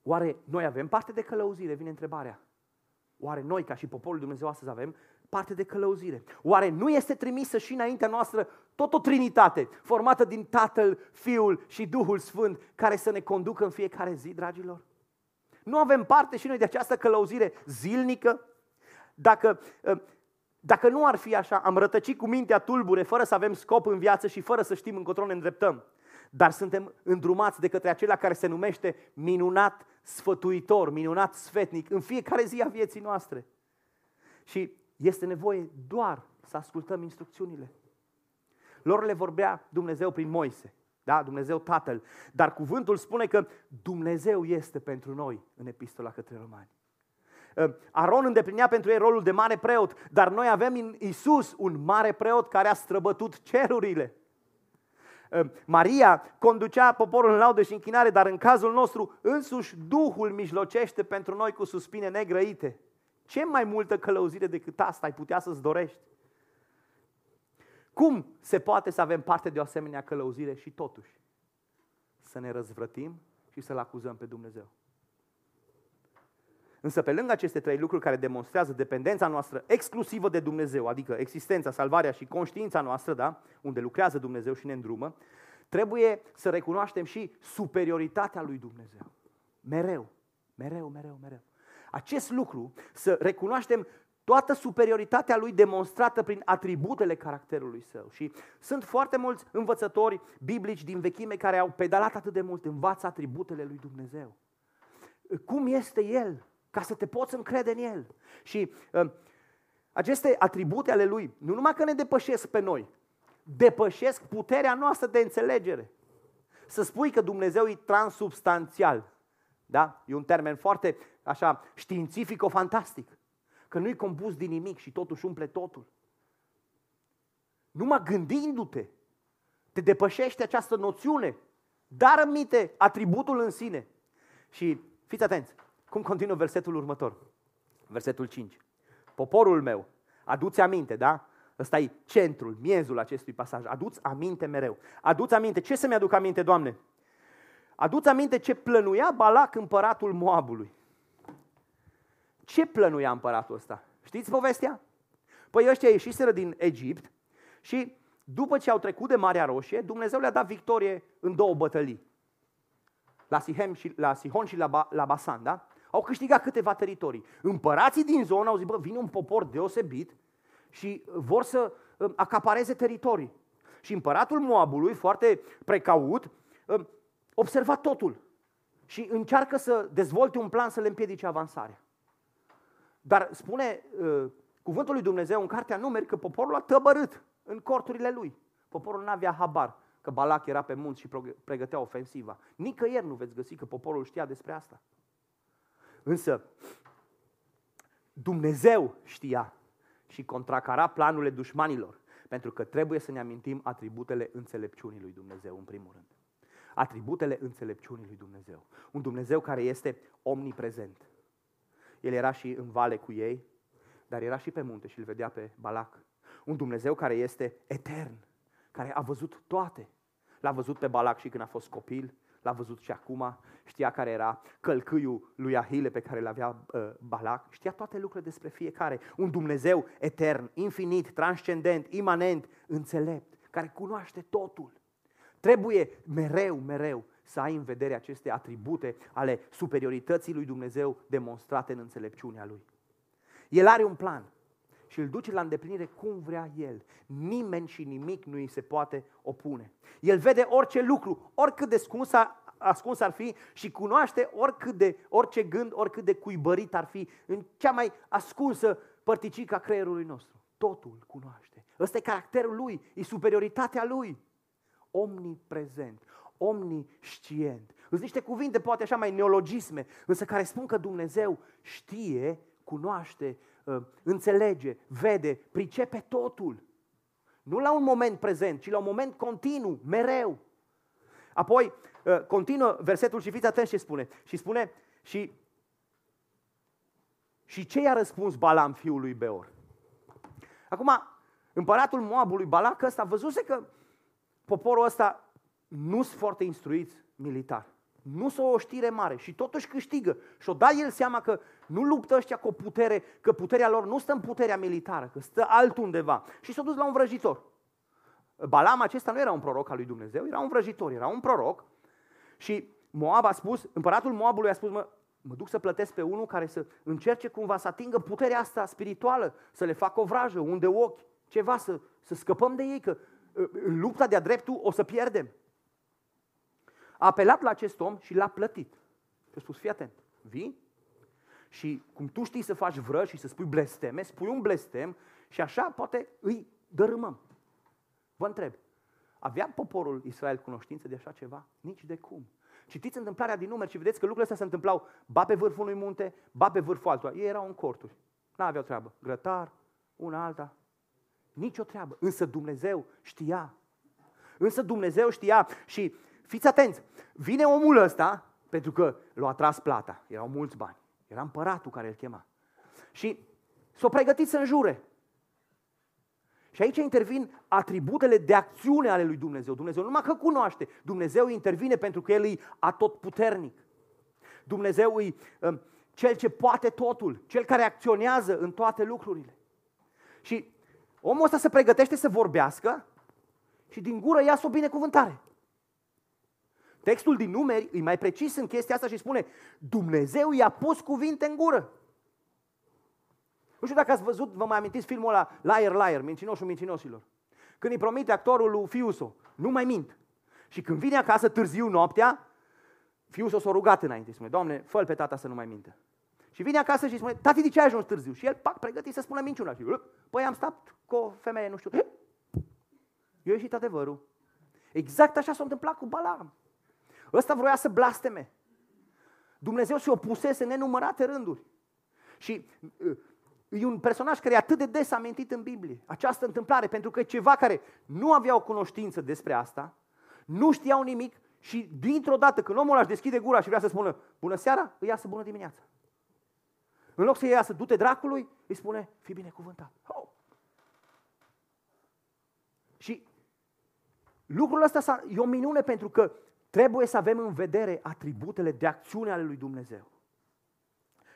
oare noi avem parte de călăuzire? Vine întrebarea. Oare noi, ca și poporul Dumnezeu astăzi, avem parte de călăuzire? Oare nu este trimisă și înaintea noastră tot o trinitate, formată din Tatăl, Fiul și Duhul Sfânt, care să ne conducă în fiecare zi, dragilor? Nu avem parte și noi de această călăuzire zilnică? Dacă, ă, dacă nu ar fi așa, am rătăcit cu mintea tulbure, fără să avem scop în viață și fără să știm încotro ne îndreptăm. Dar suntem îndrumați de către acela care se numește minunat sfătuitor, minunat sfetnic în fiecare zi a vieții noastre. Și este nevoie doar să ascultăm instrucțiunile. Lor le vorbea Dumnezeu prin Moise. Da? Dumnezeu Tatăl. Dar cuvântul spune că Dumnezeu este pentru noi în epistola către romani. Ă, Aron îndeplinea pentru ei rolul de mare preot, dar noi avem în Isus un mare preot care a străbătut cerurile. Ă, Maria conducea poporul în laudă și închinare, dar în cazul nostru însuși Duhul mijlocește pentru noi cu suspine negrăite. Ce mai multă călăuzire decât asta ai putea să-ți dorești? Cum se poate să avem parte de o asemenea călăuzire și totuși să ne răzvrătim și să-L acuzăm pe Dumnezeu? Însă pe lângă aceste trei lucruri care demonstrează dependența noastră exclusivă de Dumnezeu, adică existența, salvarea și conștiința noastră, da? unde lucrează Dumnezeu și ne îndrumă, trebuie să recunoaștem și superioritatea lui Dumnezeu. Mereu, mereu, mereu, mereu. Acest lucru, să recunoaștem toată superioritatea lui demonstrată prin atributele caracterului său. Și sunt foarte mulți învățători biblici din vechime care au pedalat atât de mult, învață atributele lui Dumnezeu. Cum este El? Ca să te poți încrede în El. Și uh, aceste atribute ale Lui, nu numai că ne depășesc pe noi, depășesc puterea noastră de înțelegere. Să spui că Dumnezeu e transubstanțial, da? E un termen foarte așa științifico-fantastic că nu-i compus din nimic și totuși umple totul. Numai gândindu-te, te depășește această noțiune, dar aminte atributul în sine. Și fiți atenți, cum continuă versetul următor, versetul 5. Poporul meu, aduți aminte, da? Ăsta e centrul, miezul acestui pasaj. Aduți aminte mereu. Aduți aminte. Ce să-mi aduc aminte, Doamne? Aduți aminte ce plănuia Balac, împăratul Moabului. Ce plănuia împăratul ăsta? Știți povestea? Păi ăștia ieșiseră din Egipt și după ce au trecut de Marea Roșie, Dumnezeu le-a dat victorie în două bătălii. La, Sihem și, la Sihon și la, ba, la Basan, da? Au câștigat câteva teritorii. Împărații din zonă au zis, bă, vine un popor deosebit și vor să uh, acapareze teritorii. Și împăratul Moabului, foarte precaut, uh, observa totul și încearcă să dezvolte un plan să le împiedice avansarea. Dar spune uh, cuvântul lui Dumnezeu în cartea numeri că poporul a tăbărât în corturile lui. Poporul nu avea habar că Balac era pe munți și pregătea ofensiva. Nicăieri nu veți găsi că poporul știa despre asta. Însă, Dumnezeu știa și contracara planurile dușmanilor, pentru că trebuie să ne amintim atributele înțelepciunii lui Dumnezeu, în primul rând. Atributele înțelepciunii lui Dumnezeu. Un Dumnezeu care este omniprezent. El era și în vale cu ei, dar era și pe munte și îl vedea pe Balac. Un Dumnezeu care este etern, care a văzut toate. L-a văzut pe Balac și când a fost copil, l-a văzut și acum, știa care era călcâiul lui Ahile pe care l-avea uh, Balac, știa toate lucrurile despre fiecare. Un Dumnezeu etern, infinit, transcendent, imanent, înțelept, care cunoaște totul. Trebuie mereu, mereu să ai în vedere aceste atribute ale superiorității lui Dumnezeu demonstrate în înțelepciunea lui. El are un plan și îl duce la îndeplinire cum vrea El. Nimeni și nimic nu îi se poate opune. El vede orice lucru, oricât de ascuns, ascuns ar fi și cunoaște oricât de, orice gând, oricât de cuibărit ar fi în cea mai ascunsă părticică a creierului nostru. Totul cunoaște. Ăsta e caracterul lui, e superioritatea lui. Omniprezent, omniscient. Sunt niște cuvinte, poate așa mai neologisme, însă care spun că Dumnezeu știe, cunoaște, Uh, înțelege, vede, pricepe totul. Nu la un moment prezent, ci la un moment continuu, mereu. Apoi uh, continuă versetul și fiți atenți ce spune. Și spune și, și ce i-a răspuns Balam fiul lui Beor? Acum, împăratul Moabului Balac ăsta văzuse că poporul ăsta nu sunt foarte instruiți militar nu s o știre mare și totuși câștigă. Și-o da el seama că nu luptă ăștia cu o putere, că puterea lor nu stă în puterea militară, că stă altundeva. Și s-a dus la un vrăjitor. Balam acesta nu era un proroc al lui Dumnezeu, era un vrăjitor, era un proroc. Și Moab a spus, împăratul Moabului a spus, mă, mă duc să plătesc pe unul care să încerce cumva să atingă puterea asta spirituală, să le facă o vrajă, unde ochi, ceva, să, să scăpăm de ei, că în lupta de-a dreptul o să pierdem a apelat la acest om și l-a plătit. Și a spus, fii atent, vii și cum tu știi să faci vră și să spui blesteme, spui un blestem și așa poate îi dărâmăm. Vă întreb, avea poporul Israel cunoștință de așa ceva? Nici de cum. Citiți întâmplarea din numeri și vedeți că lucrurile astea se întâmplau ba pe vârful unui munte, ba pe vârful altuia. Ei erau în corturi. N-aveau treabă. Grătar, una alta. Nici o treabă. Însă Dumnezeu știa. Însă Dumnezeu știa și fiți atenți, vine omul ăsta, pentru că l-a tras plata, erau mulți bani, era împăratul care îl chema. Și s-a pregătit să înjure. Și aici intervin atributele de acțiune ale lui Dumnezeu. Dumnezeu numai că cunoaște, Dumnezeu intervine pentru că El e atotputernic. Dumnezeu e um, cel ce poate totul, cel care acționează în toate lucrurile. Și omul ăsta se pregătește să vorbească și din gură iasă o binecuvântare. Textul din numeri e mai precis în chestia asta și spune Dumnezeu i-a pus cuvinte în gură. Nu știu dacă ați văzut, vă mai amintiți filmul ăla Liar Liar, mincinoșul mincinoșilor. Când îi promite actorul lui Fiuso, nu mai mint. Și când vine acasă târziu noaptea, Fiuso s-a rugat înainte, spune, Doamne, fă pe tata să nu mai mintă. Și vine acasă și spune, tati, de ce ai ajuns târziu? Și el, pac, pregătit să spună minciuna. Și, păi am stat cu o femeie, nu știu. Eu ieșit adevărul. Exact așa s-a întâmplat cu Balaam. Ăsta vroia să blasteme. Dumnezeu se opusese în nenumărate rânduri. Și uh, e un personaj care e atât de des amintit în Biblie. Această întâmplare, pentru că ceva care nu avea o cunoștință despre asta, nu știau nimic și dintr-o dată când omul își deschide gura și vrea să spună bună seara, îi iasă bună dimineața. În loc să iasă du-te dracului, îi spune fi binecuvântat. Oh. Și lucrul ăsta e o minune pentru că Trebuie să avem în vedere atributele de acțiune ale lui Dumnezeu.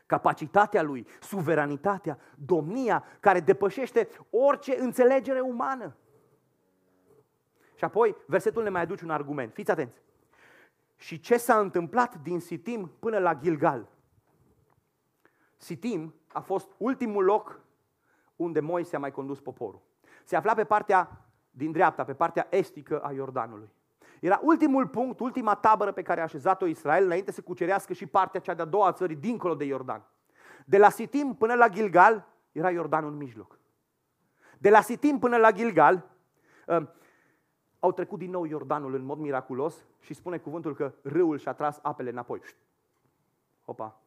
Capacitatea lui, suveranitatea, domnia care depășește orice înțelegere umană. Și apoi versetul ne mai aduce un argument. Fiți atenți. Și ce s-a întâmplat din Sitim până la Gilgal? Sitim a fost ultimul loc unde Moise a mai condus poporul. Se afla pe partea din dreapta, pe partea estică a Iordanului. Era ultimul punct, ultima tabără pe care a așezat-o Israel înainte să cucerească și partea cea de-a doua a țării dincolo de Iordan. De la Sitim până la Gilgal era Iordanul în mijloc. De la Sitim până la Gilgal, ă, au trecut din nou Iordanul în mod miraculos și spune cuvântul că râul și-a tras apele înapoi. Opa,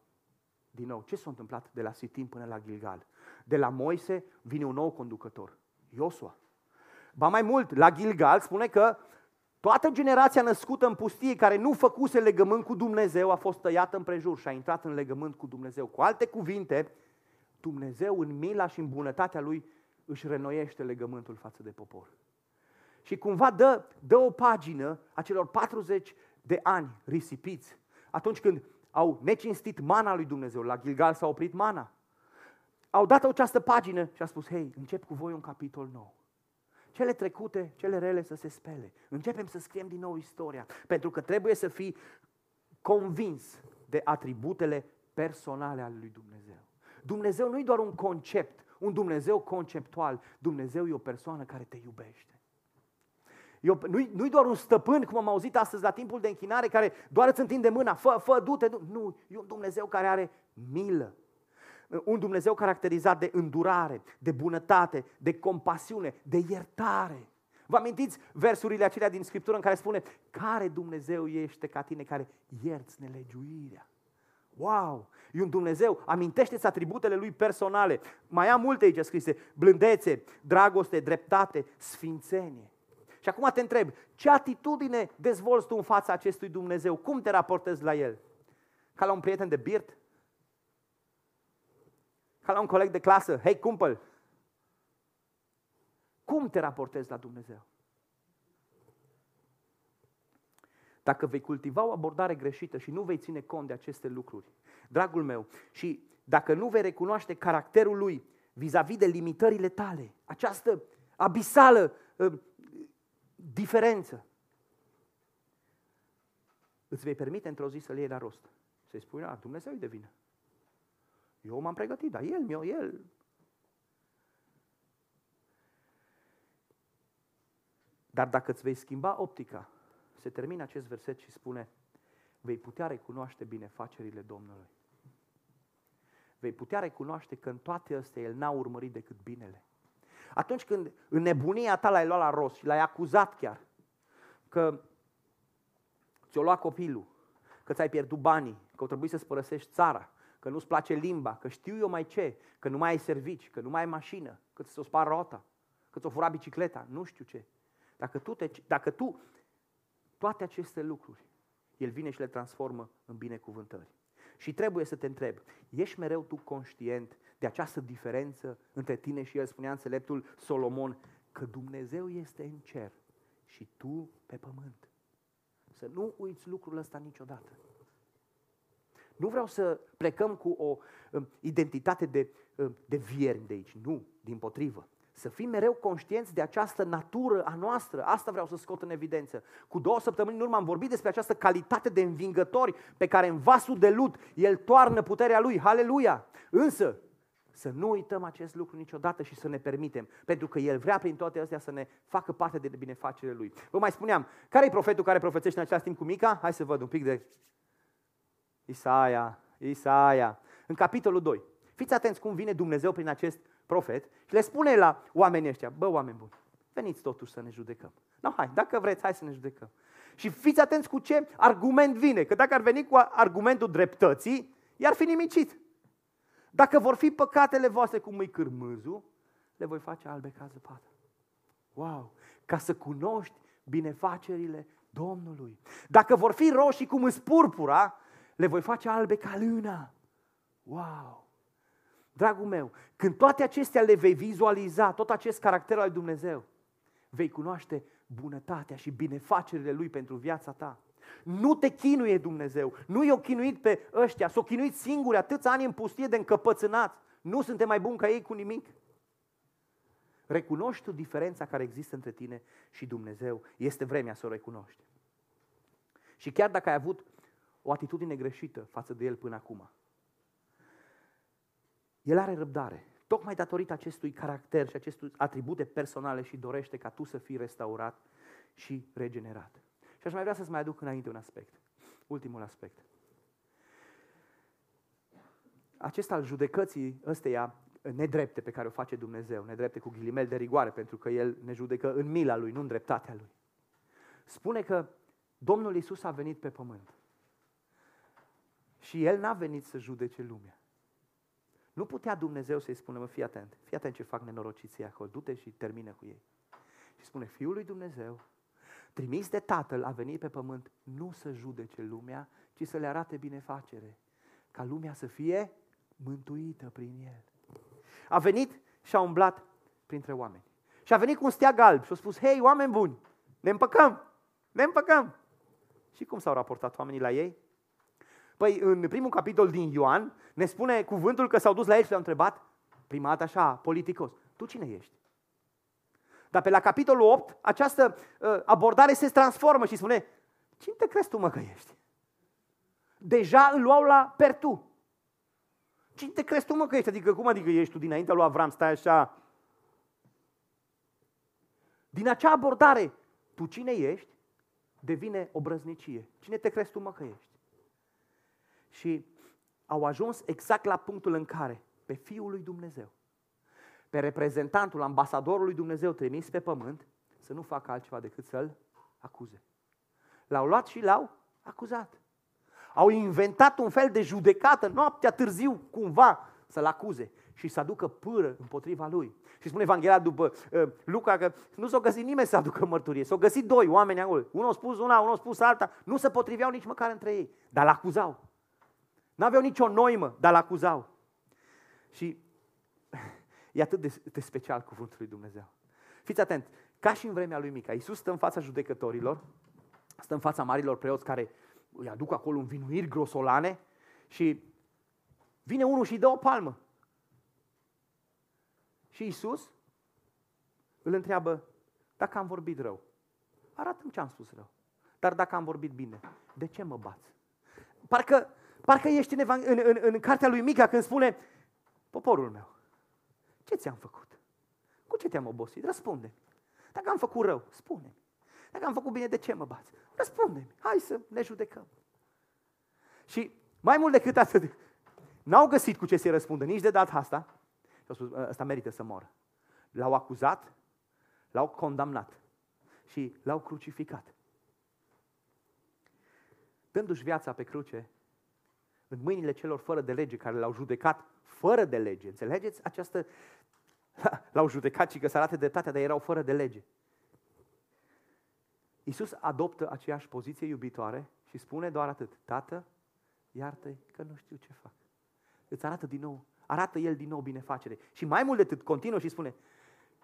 din nou, ce s-a întâmplat de la Sitim până la Gilgal? De la Moise vine un nou conducător, Iosua. Ba mai mult, la Gilgal spune că toată generația născută în pustie care nu făcuse legământ cu Dumnezeu a fost tăiată împrejur și a intrat în legământ cu Dumnezeu. Cu alte cuvinte, Dumnezeu în mila și în bunătatea Lui își renoiește legământul față de popor. Și cumva dă, dă o pagină a celor 40 de ani risipiți, atunci când au necinstit mana lui Dumnezeu. La Gilgal s-a oprit mana. Au dat această pagină și a spus, hei, încep cu voi un capitol nou. Cele trecute, cele rele să se spele. Începem să scriem din nou istoria. Pentru că trebuie să fii convins de atributele personale ale lui Dumnezeu. Dumnezeu nu e doar un concept, un Dumnezeu conceptual. Dumnezeu e o persoană care te iubește. nu-i, nu-i doar un stăpân, cum am auzit astăzi la timpul de închinare, care doar îți întinde mâna, fă, fă, du-te. Du. Nu, e un Dumnezeu care are milă. Un Dumnezeu caracterizat de îndurare, de bunătate, de compasiune, de iertare. Vă amintiți versurile acelea din Scriptură în care spune care Dumnezeu ește ca tine care ierți nelegiuirea? Wow! E un Dumnezeu, amintește-ți atributele Lui personale. Mai am multe aici scrise, blândețe, dragoste, dreptate, sfințenie. Și acum te întreb, ce atitudine dezvolți tu în fața acestui Dumnezeu? Cum te raportezi la El? Ca la un prieten de birt? Ca la un coleg de clasă? Hei, cumpăl! Cum te raportezi la Dumnezeu? Dacă vei cultiva o abordare greșită și nu vei ține cont de aceste lucruri, dragul meu, și dacă nu vei recunoaște caracterul lui vis-a-vis de limitările tale, această abisală uh, diferență, îți vei permite într-o zi să-l iei la rost. Să-i spui, a, Dumnezeu e de vină. Eu m-am pregătit, dar el, mi el. Dar dacă îți vei schimba optica se termină acest verset și spune, vei putea recunoaște binefacerile Domnului. Vei putea recunoaște că în toate astea El n-a urmărit decât binele. Atunci când în nebunia ta l-ai luat la rost și l-ai acuzat chiar că ți-o luat copilul, că ți-ai pierdut banii, că o trebuie să-ți părăsești țara, că nu-ți place limba, că știu eu mai ce, că nu mai ai servici, că nu mai ai mașină, că ți-o spar rota, că ți-o fura bicicleta, nu știu ce. Dacă tu, te, dacă tu toate aceste lucruri, El vine și le transformă în binecuvântări. Și trebuie să te întreb, ești mereu tu conștient de această diferență între tine și El? Spunea înțeleptul Solomon că Dumnezeu este în cer și tu pe pământ. Să nu uiți lucrul ăsta niciodată. Nu vreau să plecăm cu o um, identitate de, um, de vierni de aici, nu, din potrivă. Să fim mereu conștienți de această natură a noastră. Asta vreau să scot în evidență. Cu două săptămâni în urmă am vorbit despre această calitate de învingători pe care în vasul de lut el toarnă puterea lui. Haleluia! Însă, să nu uităm acest lucru niciodată și să ne permitem, pentru că El vrea prin toate astea să ne facă parte de binefacerea Lui. Vă mai spuneam, care e profetul care profețește în același timp cu Mica? Hai să văd un pic de Isaia, Isaia. În capitolul 2. Fiți atenți cum vine Dumnezeu prin acest profet și le spune la oamenii ăștia, bă, oameni buni, veniți totuși să ne judecăm. No, hai, dacă vreți, hai să ne judecăm. Și fiți atenți cu ce argument vine, că dacă ar veni cu argumentul dreptății, i-ar fi nimicit. Dacă vor fi păcatele voastre cum îi cârmâzul, le voi face albe ca zăpadă. Wow! Ca să cunoști binefacerile Domnului. Dacă vor fi roșii cum îți purpura, le voi face albe ca luna. Wow! Dragul meu, când toate acestea le vei vizualiza, tot acest caracter al Dumnezeu, vei cunoaște bunătatea și binefacerile Lui pentru viața ta. Nu te chinuie Dumnezeu, nu i-o chinuit pe ăștia, s-o chinuit singuri atâția ani în pustie de încăpățânați. Nu suntem mai buni ca ei cu nimic. Recunoști tu diferența care există între tine și Dumnezeu. Este vremea să o recunoști. Și chiar dacă ai avut o atitudine greșită față de El până acum, el are răbdare, tocmai datorită acestui caracter și acestui atribute personale și dorește ca tu să fii restaurat și regenerat. Și aș mai vrea să-ți mai aduc înainte un aspect. Ultimul aspect. Acesta al judecății ăsteia nedrepte pe care o face Dumnezeu, nedrepte cu ghilimel de rigoare, pentru că El ne judecă în mila Lui, nu în dreptatea Lui. spune că Domnul Isus a venit pe pământ. Și El n-a venit să judece lumea. Nu putea Dumnezeu să-i spună, mă, fii atent, fii atent ce fac nenorociții acolo, du-te și termină cu ei. Și spune, Fiul lui Dumnezeu, trimis de Tatăl, a venit pe pământ nu să judece lumea, ci să le arate binefacere, ca lumea să fie mântuită prin El. A venit și a umblat printre oameni. Și a venit cu un steag alb și a spus, hei, oameni buni, ne împăcăm, ne împăcăm. Și cum s-au raportat oamenii la ei? Păi în primul capitol din Ioan ne spune cuvântul că s-au dus la el și l-au întrebat, prima dată așa, politicos, tu cine ești? Dar pe la capitolul 8, această uh, abordare se transformă și spune, cine te crezi tu mă că ești? Deja îl luau la per tu. Cine te crezi tu mă că ești? Adică cum adică ești tu dinaintea lui Avram, stai așa? Din acea abordare, tu cine ești, devine o brăznicie. Cine te crezi tu mă că ești? Și au ajuns exact la punctul în care pe Fiul lui Dumnezeu, pe reprezentantul, ambasadorul lui Dumnezeu trimis pe pământ, să nu facă altceva decât să-l acuze. L-au luat și l-au acuzat. Au inventat un fel de judecată noaptea târziu, cumva, să-l acuze și să aducă pâră împotriva lui. Și spune Evanghelia după uh, Luca că nu s-a găsit nimeni să aducă mărturie. S-au găsit doi oameni acolo. Unul a spus una, unul a spus alta. Nu se potriveau nici măcar între ei, dar l-acuzau. N-aveau nicio noimă, dar l-acuzau. Și <laughs> e atât de, de special cuvântul lui Dumnezeu. Fiți atent, ca și în vremea lui Mica, Iisus stă în fața judecătorilor, stă în fața marilor preoți care îi aduc acolo învinuiri grosolane și vine unul și îi dă o palmă. Și Iisus îl întreabă, dacă am vorbit rău, arată-mi ce am spus rău. Dar dacă am vorbit bine, de ce mă bați? Parcă Parcă ești în, în, în, în cartea lui Mica când spune, poporul meu, ce ți-am făcut? Cu ce te-am obosit? răspunde Dacă am făcut rău, spune Dacă am făcut bine, de ce mă bați? răspunde Hai să ne judecăm. Și mai mult decât atât, n-au găsit cu ce să-i răspundă nici de data asta. Și au spus, ăsta merită să moară. L-au acuzat, l-au condamnat și l-au crucificat. Dându-și viața pe cruce, în mâinile celor fără de lege, care l-au judecat fără de lege. Înțelegeți această... <laughs> L-au judecat și că să arate dreptatea, dar erau fără de lege. Iisus adoptă aceeași poziție iubitoare și spune doar atât. Tată, iartă că nu știu ce fac. Îți arată din nou, arată El din nou binefacere. Și mai mult de atât, continuă și spune,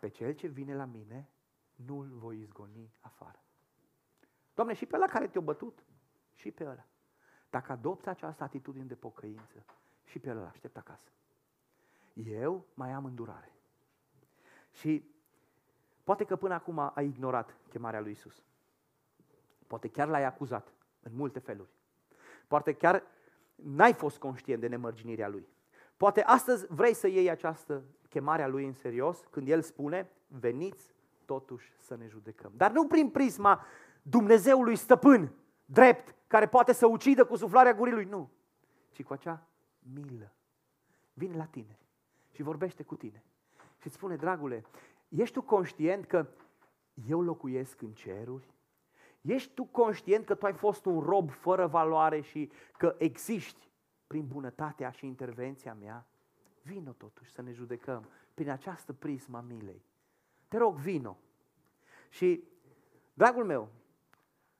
pe cel ce vine la mine, nu-l voi izgoni afară. Doamne, și pe la care te-a bătut, și pe ăla. Dacă adopți această atitudine de pocăință, și pe el îl aștept acasă. Eu mai am îndurare. Și poate că până acum ai ignorat chemarea lui Isus. Poate chiar l-ai acuzat în multe feluri. Poate chiar n-ai fost conștient de nemărginirea lui. Poate astăzi vrei să iei această chemare a lui în serios când el spune, veniți totuși să ne judecăm. Dar nu prin prisma Dumnezeului stăpân, drept, care poate să ucidă cu suflarea gurii lui. Nu. Ci cu acea milă. Vine la tine și vorbește cu tine. Și îți spune, dragule, ești tu conștient că eu locuiesc în ceruri? Ești tu conștient că tu ai fost un rob fără valoare și că existi prin bunătatea și intervenția mea? Vino totuși să ne judecăm prin această prisma milei. Te rog, vino. Și, dragul meu,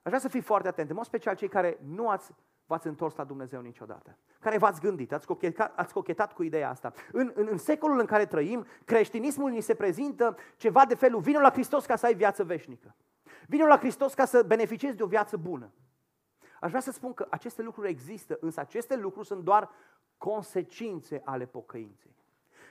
Aș vrea să fii foarte atent, în mod special cei care nu ați, v-ați întors la Dumnezeu niciodată, care v-ați gândit, ați cochetat, ați cochetat cu ideea asta. În, în, în secolul în care trăim, creștinismul ni se prezintă ceva de felul, vină la Hristos ca să ai viață veșnică. Vină la Hristos ca să beneficiezi de o viață bună. Aș vrea să spun că aceste lucruri există, însă aceste lucruri sunt doar consecințe ale pocăinței.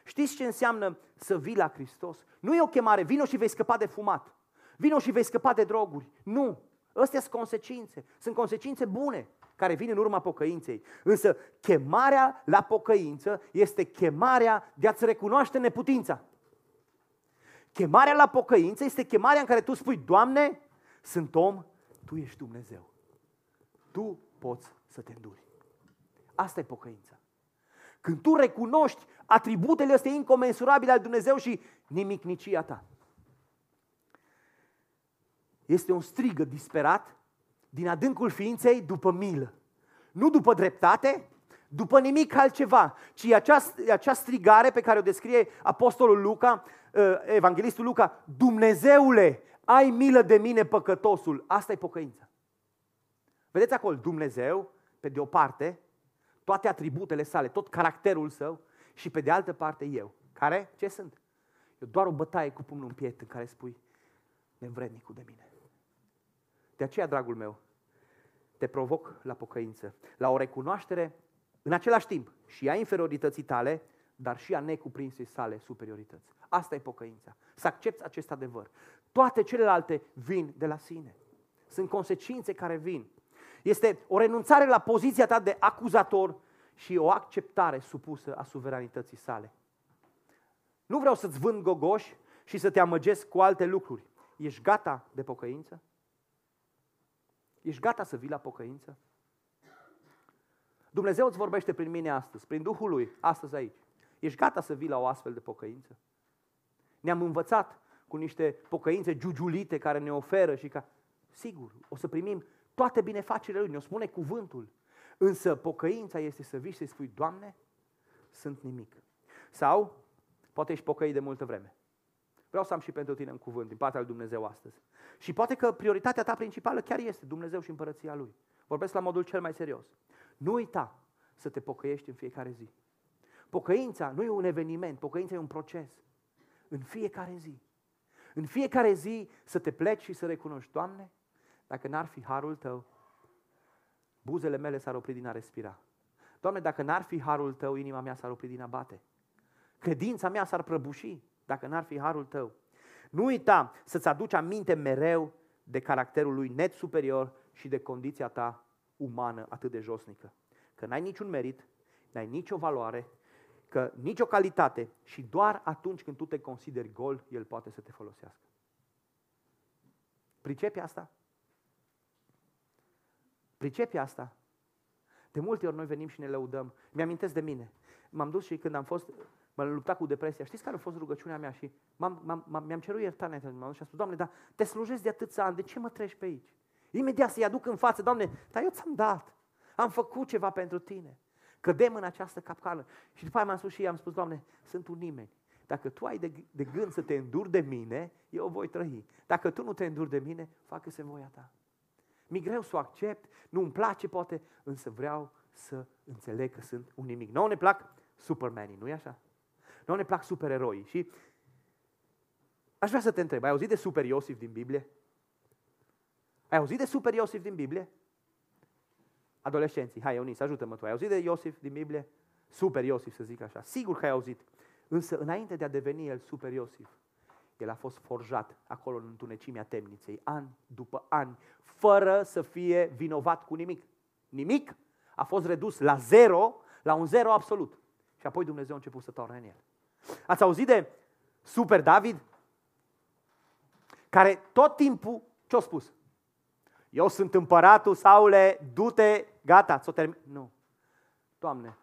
Știți ce înseamnă să vii la Hristos? Nu e o chemare, vino și vei scăpa de fumat. Vino și vei scăpa de droguri. Nu. Astea sunt consecințe. Sunt consecințe bune care vin în urma pocăinței. Însă chemarea la pocăință este chemarea de a-ți recunoaște neputința. Chemarea la pocăință este chemarea în care tu spui, Doamne, sunt om, Tu ești Dumnezeu. Tu poți să te înduri. Asta e pocăința. Când tu recunoști atributele astea incomensurabile al Dumnezeu și nimicnicia ta. Este un strigă disperat din adâncul ființei după milă. Nu după dreptate, după nimic altceva, ci acea, acea strigare pe care o descrie Apostolul Luca, uh, Evanghelistul Luca, Dumnezeule, ai milă de mine păcătosul. Asta e pocăința. Vedeți acolo, Dumnezeu, pe de o parte, toate atributele sale, tot caracterul său și pe de altă parte eu. Care? Ce sunt? Eu doar o bătaie cu pumnul în piept în care spui, nevrednicul de mine. De aceea, dragul meu, te provoc la pocăință, la o recunoaștere în același timp și a inferiorității tale, dar și a necuprinsei sale superiorități. Asta e pocăința. Să accepti acest adevăr. Toate celelalte vin de la sine. Sunt consecințe care vin. Este o renunțare la poziția ta de acuzator și o acceptare supusă a suveranității sale. Nu vreau să-ți vând gogoși și să te amăgesc cu alte lucruri. Ești gata de pocăință? Ești gata să vii la pocăință? Dumnezeu îți vorbește prin mine astăzi, prin Duhul Lui, astăzi aici. Ești gata să vii la o astfel de pocăință? Ne-am învățat cu niște pocăințe giugiulite care ne oferă și ca... Sigur, o să primim toate binefacerile Lui, ne-o spune cuvântul. Însă pocăința este să vii și să-i spui, Doamne, sunt nimic. Sau, poate ești pocăit de multă vreme. Vreau să am și pentru tine în cuvânt din partea lui Dumnezeu astăzi. Și poate că prioritatea ta principală chiar este Dumnezeu și împărăția Lui. Vorbesc la modul cel mai serios. Nu uita să te pocăiești în fiecare zi. Pocăința nu e un eveniment, pocăința e un proces. În fiecare zi. În fiecare zi să te pleci și să recunoști, Doamne, dacă n-ar fi harul Tău, buzele mele s-ar opri din a respira. Doamne, dacă n-ar fi harul Tău, inima mea s-ar opri din a bate. Credința mea s-ar prăbuși dacă n-ar fi harul Tău. Nu uita să-ți aduci aminte mereu de caracterul lui net superior și de condiția ta umană atât de josnică. Că n-ai niciun merit, n-ai nicio valoare, că nicio calitate și doar atunci când tu te consideri gol, El poate să te folosească. Pricepi asta? Pricepi asta? De multe ori noi venim și ne lăudăm. Mi-amintesc de mine. M-am dus și când am fost, m-am luptat cu depresia. Știți care a fost rugăciunea mea? Și m-am, m-am, mi-am cerut iertare. M-am dus și am spus, Doamne, dar te slujesc de atâția ani, de ce mă treci pe aici? Imediat să-i aduc în față, Doamne, dar eu ți-am dat. Am făcut ceva pentru tine. Cădem în această capcană. Și după aia m-am spus și am spus, Doamne, sunt un nimeni. Dacă tu ai de, de gând să te înduri de mine, eu voi trăi. Dacă tu nu te înduri de mine, facă-se voia ta. Mi greu să o accept, nu îmi place poate, însă vreau să înțeleg că sunt un nimic. Nu ne plac supermanii, nu-i așa? Nu ne plac supereroi. Și aș vrea să te întreb, ai auzit de super Iosif din Biblie? Ai auzit de super Iosif din Biblie? Adolescenții, hai Eunice, ajută-mă tu, ai auzit de Iosif din Biblie? Super Iosif, să zic așa. Sigur că ai auzit. Însă, înainte de a deveni el super Iosif, el a fost forjat acolo în întunecimea temniței, an după an, fără să fie vinovat cu nimic. Nimic a fost redus la zero, la un zero absolut. Și apoi Dumnezeu a început să toarne în el. Ați auzit de Super David? Care tot timpul, ce-a spus? Eu sunt împăratul, Saule, du-te, gata, ți-o termin. Nu. Doamne,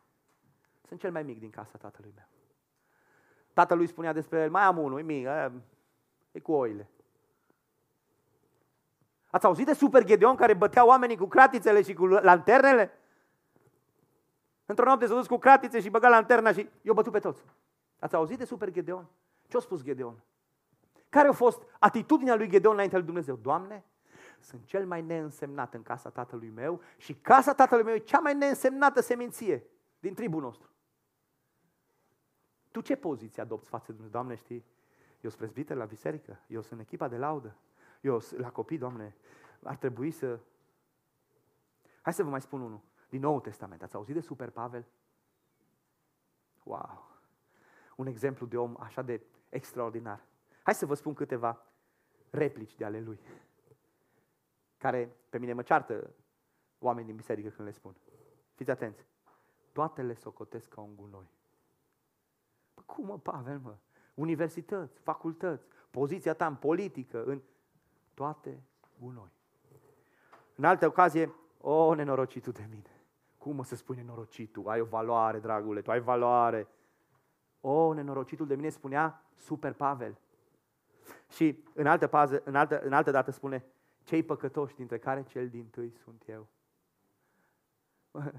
sunt cel mai mic din casa tatălui meu. Tatălui spunea despre el, mai am unul, e mic, e cu oile. Ați auzit de Super Gedeon care bătea oamenii cu cratițele și cu lanternele? Într-o noapte s-a dus cu cratițe și băga lanterna și i-a bătut pe toți. Ați auzit de Super Gedeon? Ce a spus Gedeon? Care a fost atitudinea lui Gedeon înainte lui Dumnezeu? Doamne, sunt cel mai neînsemnat în casa tatălui meu și casa tatălui meu e cea mai neînsemnată seminție din tribul nostru. Tu ce poziție adopți față de Dumnezeu? Doamne, știi, eu sunt prezbiter la biserică, eu sunt echipa de laudă, eu sunt la copii, Doamne, ar trebui să... Hai să vă mai spun unul, din Nou Testament. Ați auzit de Super Pavel? Wow! Un exemplu de om așa de extraordinar. Hai să vă spun câteva replici de ale lui care pe mine mă ceartă oameni din biserică când le spun. Fiți atenți. Toate le socotesc ca un gunoi. Păi cum mă, Pavel, mă? Universități, facultăți, poziția ta în politică, în toate gunoi. În altă ocazie, o, nenorocitul de mine. Cum mă să spui nenorocitul? Ai o valoare, dragule, tu ai valoare. O, nenorocitul de mine spunea Super Pavel. Și în altă, pază, în altă, în altă dată spune, cei păcătoși, dintre care cel din tâi sunt eu. <laughs>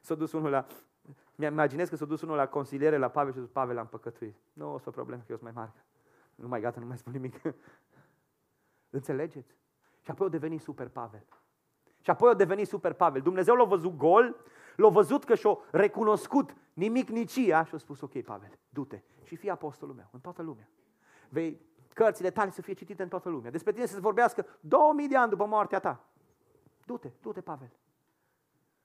S-a dus unul la, mi-imaginez că s-a dus unul la consiliere la Pavel și a zis, Pavel, am păcătuit. Nu, o să o problemă, că eu sunt mai mare. Nu mai gata, nu mai spun nimic. <laughs> Înțelegeți? Și apoi o deveni super Pavel. Și apoi o deveni super Pavel. Dumnezeu l-a văzut gol, l-a văzut că și-a recunoscut nimic nici ea și a spus, ok, Pavel, du-te și fii apostolul meu în toată lumea. Vei cărțile tale să fie citite în toată lumea. Despre tine să se vorbească 2000 de ani după moartea ta. Du-te, du-te, Pavel.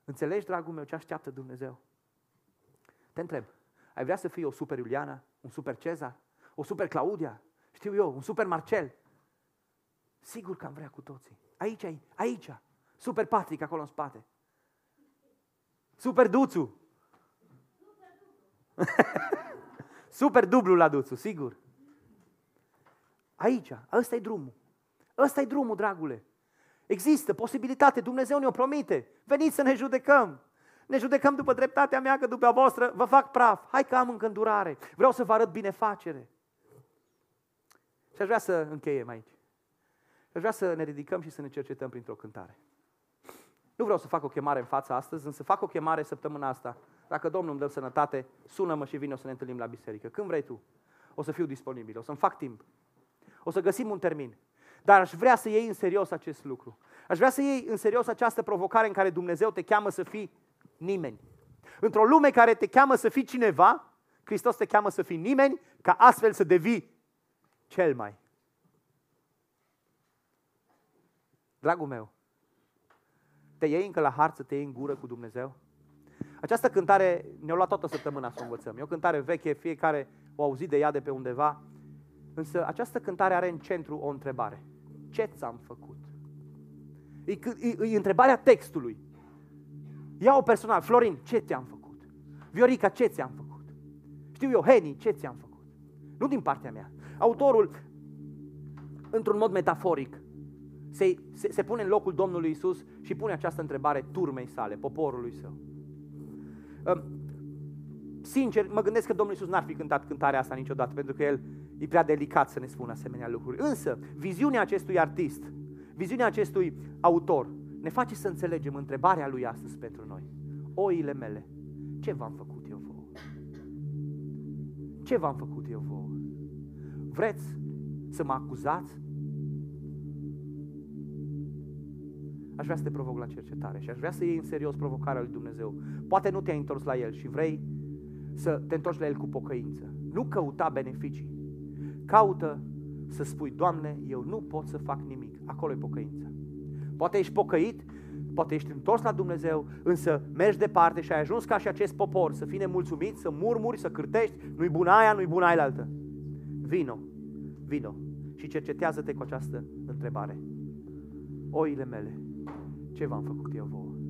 Înțelegi, dragul meu, ce așteaptă Dumnezeu? Te întreb, ai vrea să fii o super Iuliana, un super Cezar, o super Claudia, știu eu, un super Marcel? Sigur că am vrea cu toții. Aici, aici, super Patrick acolo în spate. Super Duțu. <laughs> super dublu la Duțu, sigur. Aici, ăsta e drumul. Ăsta e drumul, dragule. Există posibilitate, Dumnezeu ne-o promite. Veniți să ne judecăm. Ne judecăm după dreptatea mea, că după a voastră vă fac praf. Hai că am încă îndurare. Vreau să vă arăt binefacere. Și aș vrea să încheiem aici. Aș vrea să ne ridicăm și să ne cercetăm printr-o cântare. Nu vreau să fac o chemare în fața astăzi, însă fac o chemare săptămâna asta. Dacă Domnul îmi dă sănătate, sună-mă și vine o să ne întâlnim la biserică. Când vrei tu, o să fiu disponibil, o să-mi fac timp. O să găsim un termin. Dar aș vrea să iei în serios acest lucru. Aș vrea să iei în serios această provocare în care Dumnezeu te cheamă să fii nimeni. Într-o lume care te cheamă să fii cineva, Hristos te cheamă să fii nimeni, ca astfel să devii cel mai. Dragul meu, te iei încă la harță, te iei în gură cu Dumnezeu? Această cântare ne-a luat toată săptămâna să o învățăm. E o cântare veche, fiecare o auzit de ea de pe undeva. Însă această cântare are în centru o întrebare. Ce ți-am făcut? E, e, e întrebarea textului. Ia-o personal. Florin, ce ți-am făcut? Viorica, ce ți-am făcut? Știu eu, Heni, ce ți-am făcut? Nu din partea mea. Autorul, într-un mod metaforic, se, se, se pune în locul Domnului Isus și pune această întrebare turmei sale, poporului său. Sincer, mă gândesc că Domnul Isus n-ar fi cântat cântarea asta niciodată, pentru că El e prea delicat să ne spună asemenea lucruri. Însă, viziunea acestui artist, viziunea acestui autor, ne face să înțelegem întrebarea lui astăzi pentru noi. Oile mele, ce v-am făcut eu vouă? Ce v-am făcut eu vouă? Vreți să mă acuzați? Aș vrea să te provoc la cercetare și aș vrea să iei în serios provocarea lui Dumnezeu. Poate nu te-ai întors la El și vrei să te întorci la El cu pocăință. Nu căuta beneficii. Caută să spui, Doamne, eu nu pot să fac nimic. Acolo e pocăința. Poate ești pocăit, poate ești întors la Dumnezeu, însă mergi departe și ai ajuns ca și acest popor să fii nemulțumit, să murmuri, să cârtești, nu-i bună aia, nu-i bună aia altă. Vino, vino și cercetează-te cu această întrebare. Oile mele, ce v-am făcut eu vouă?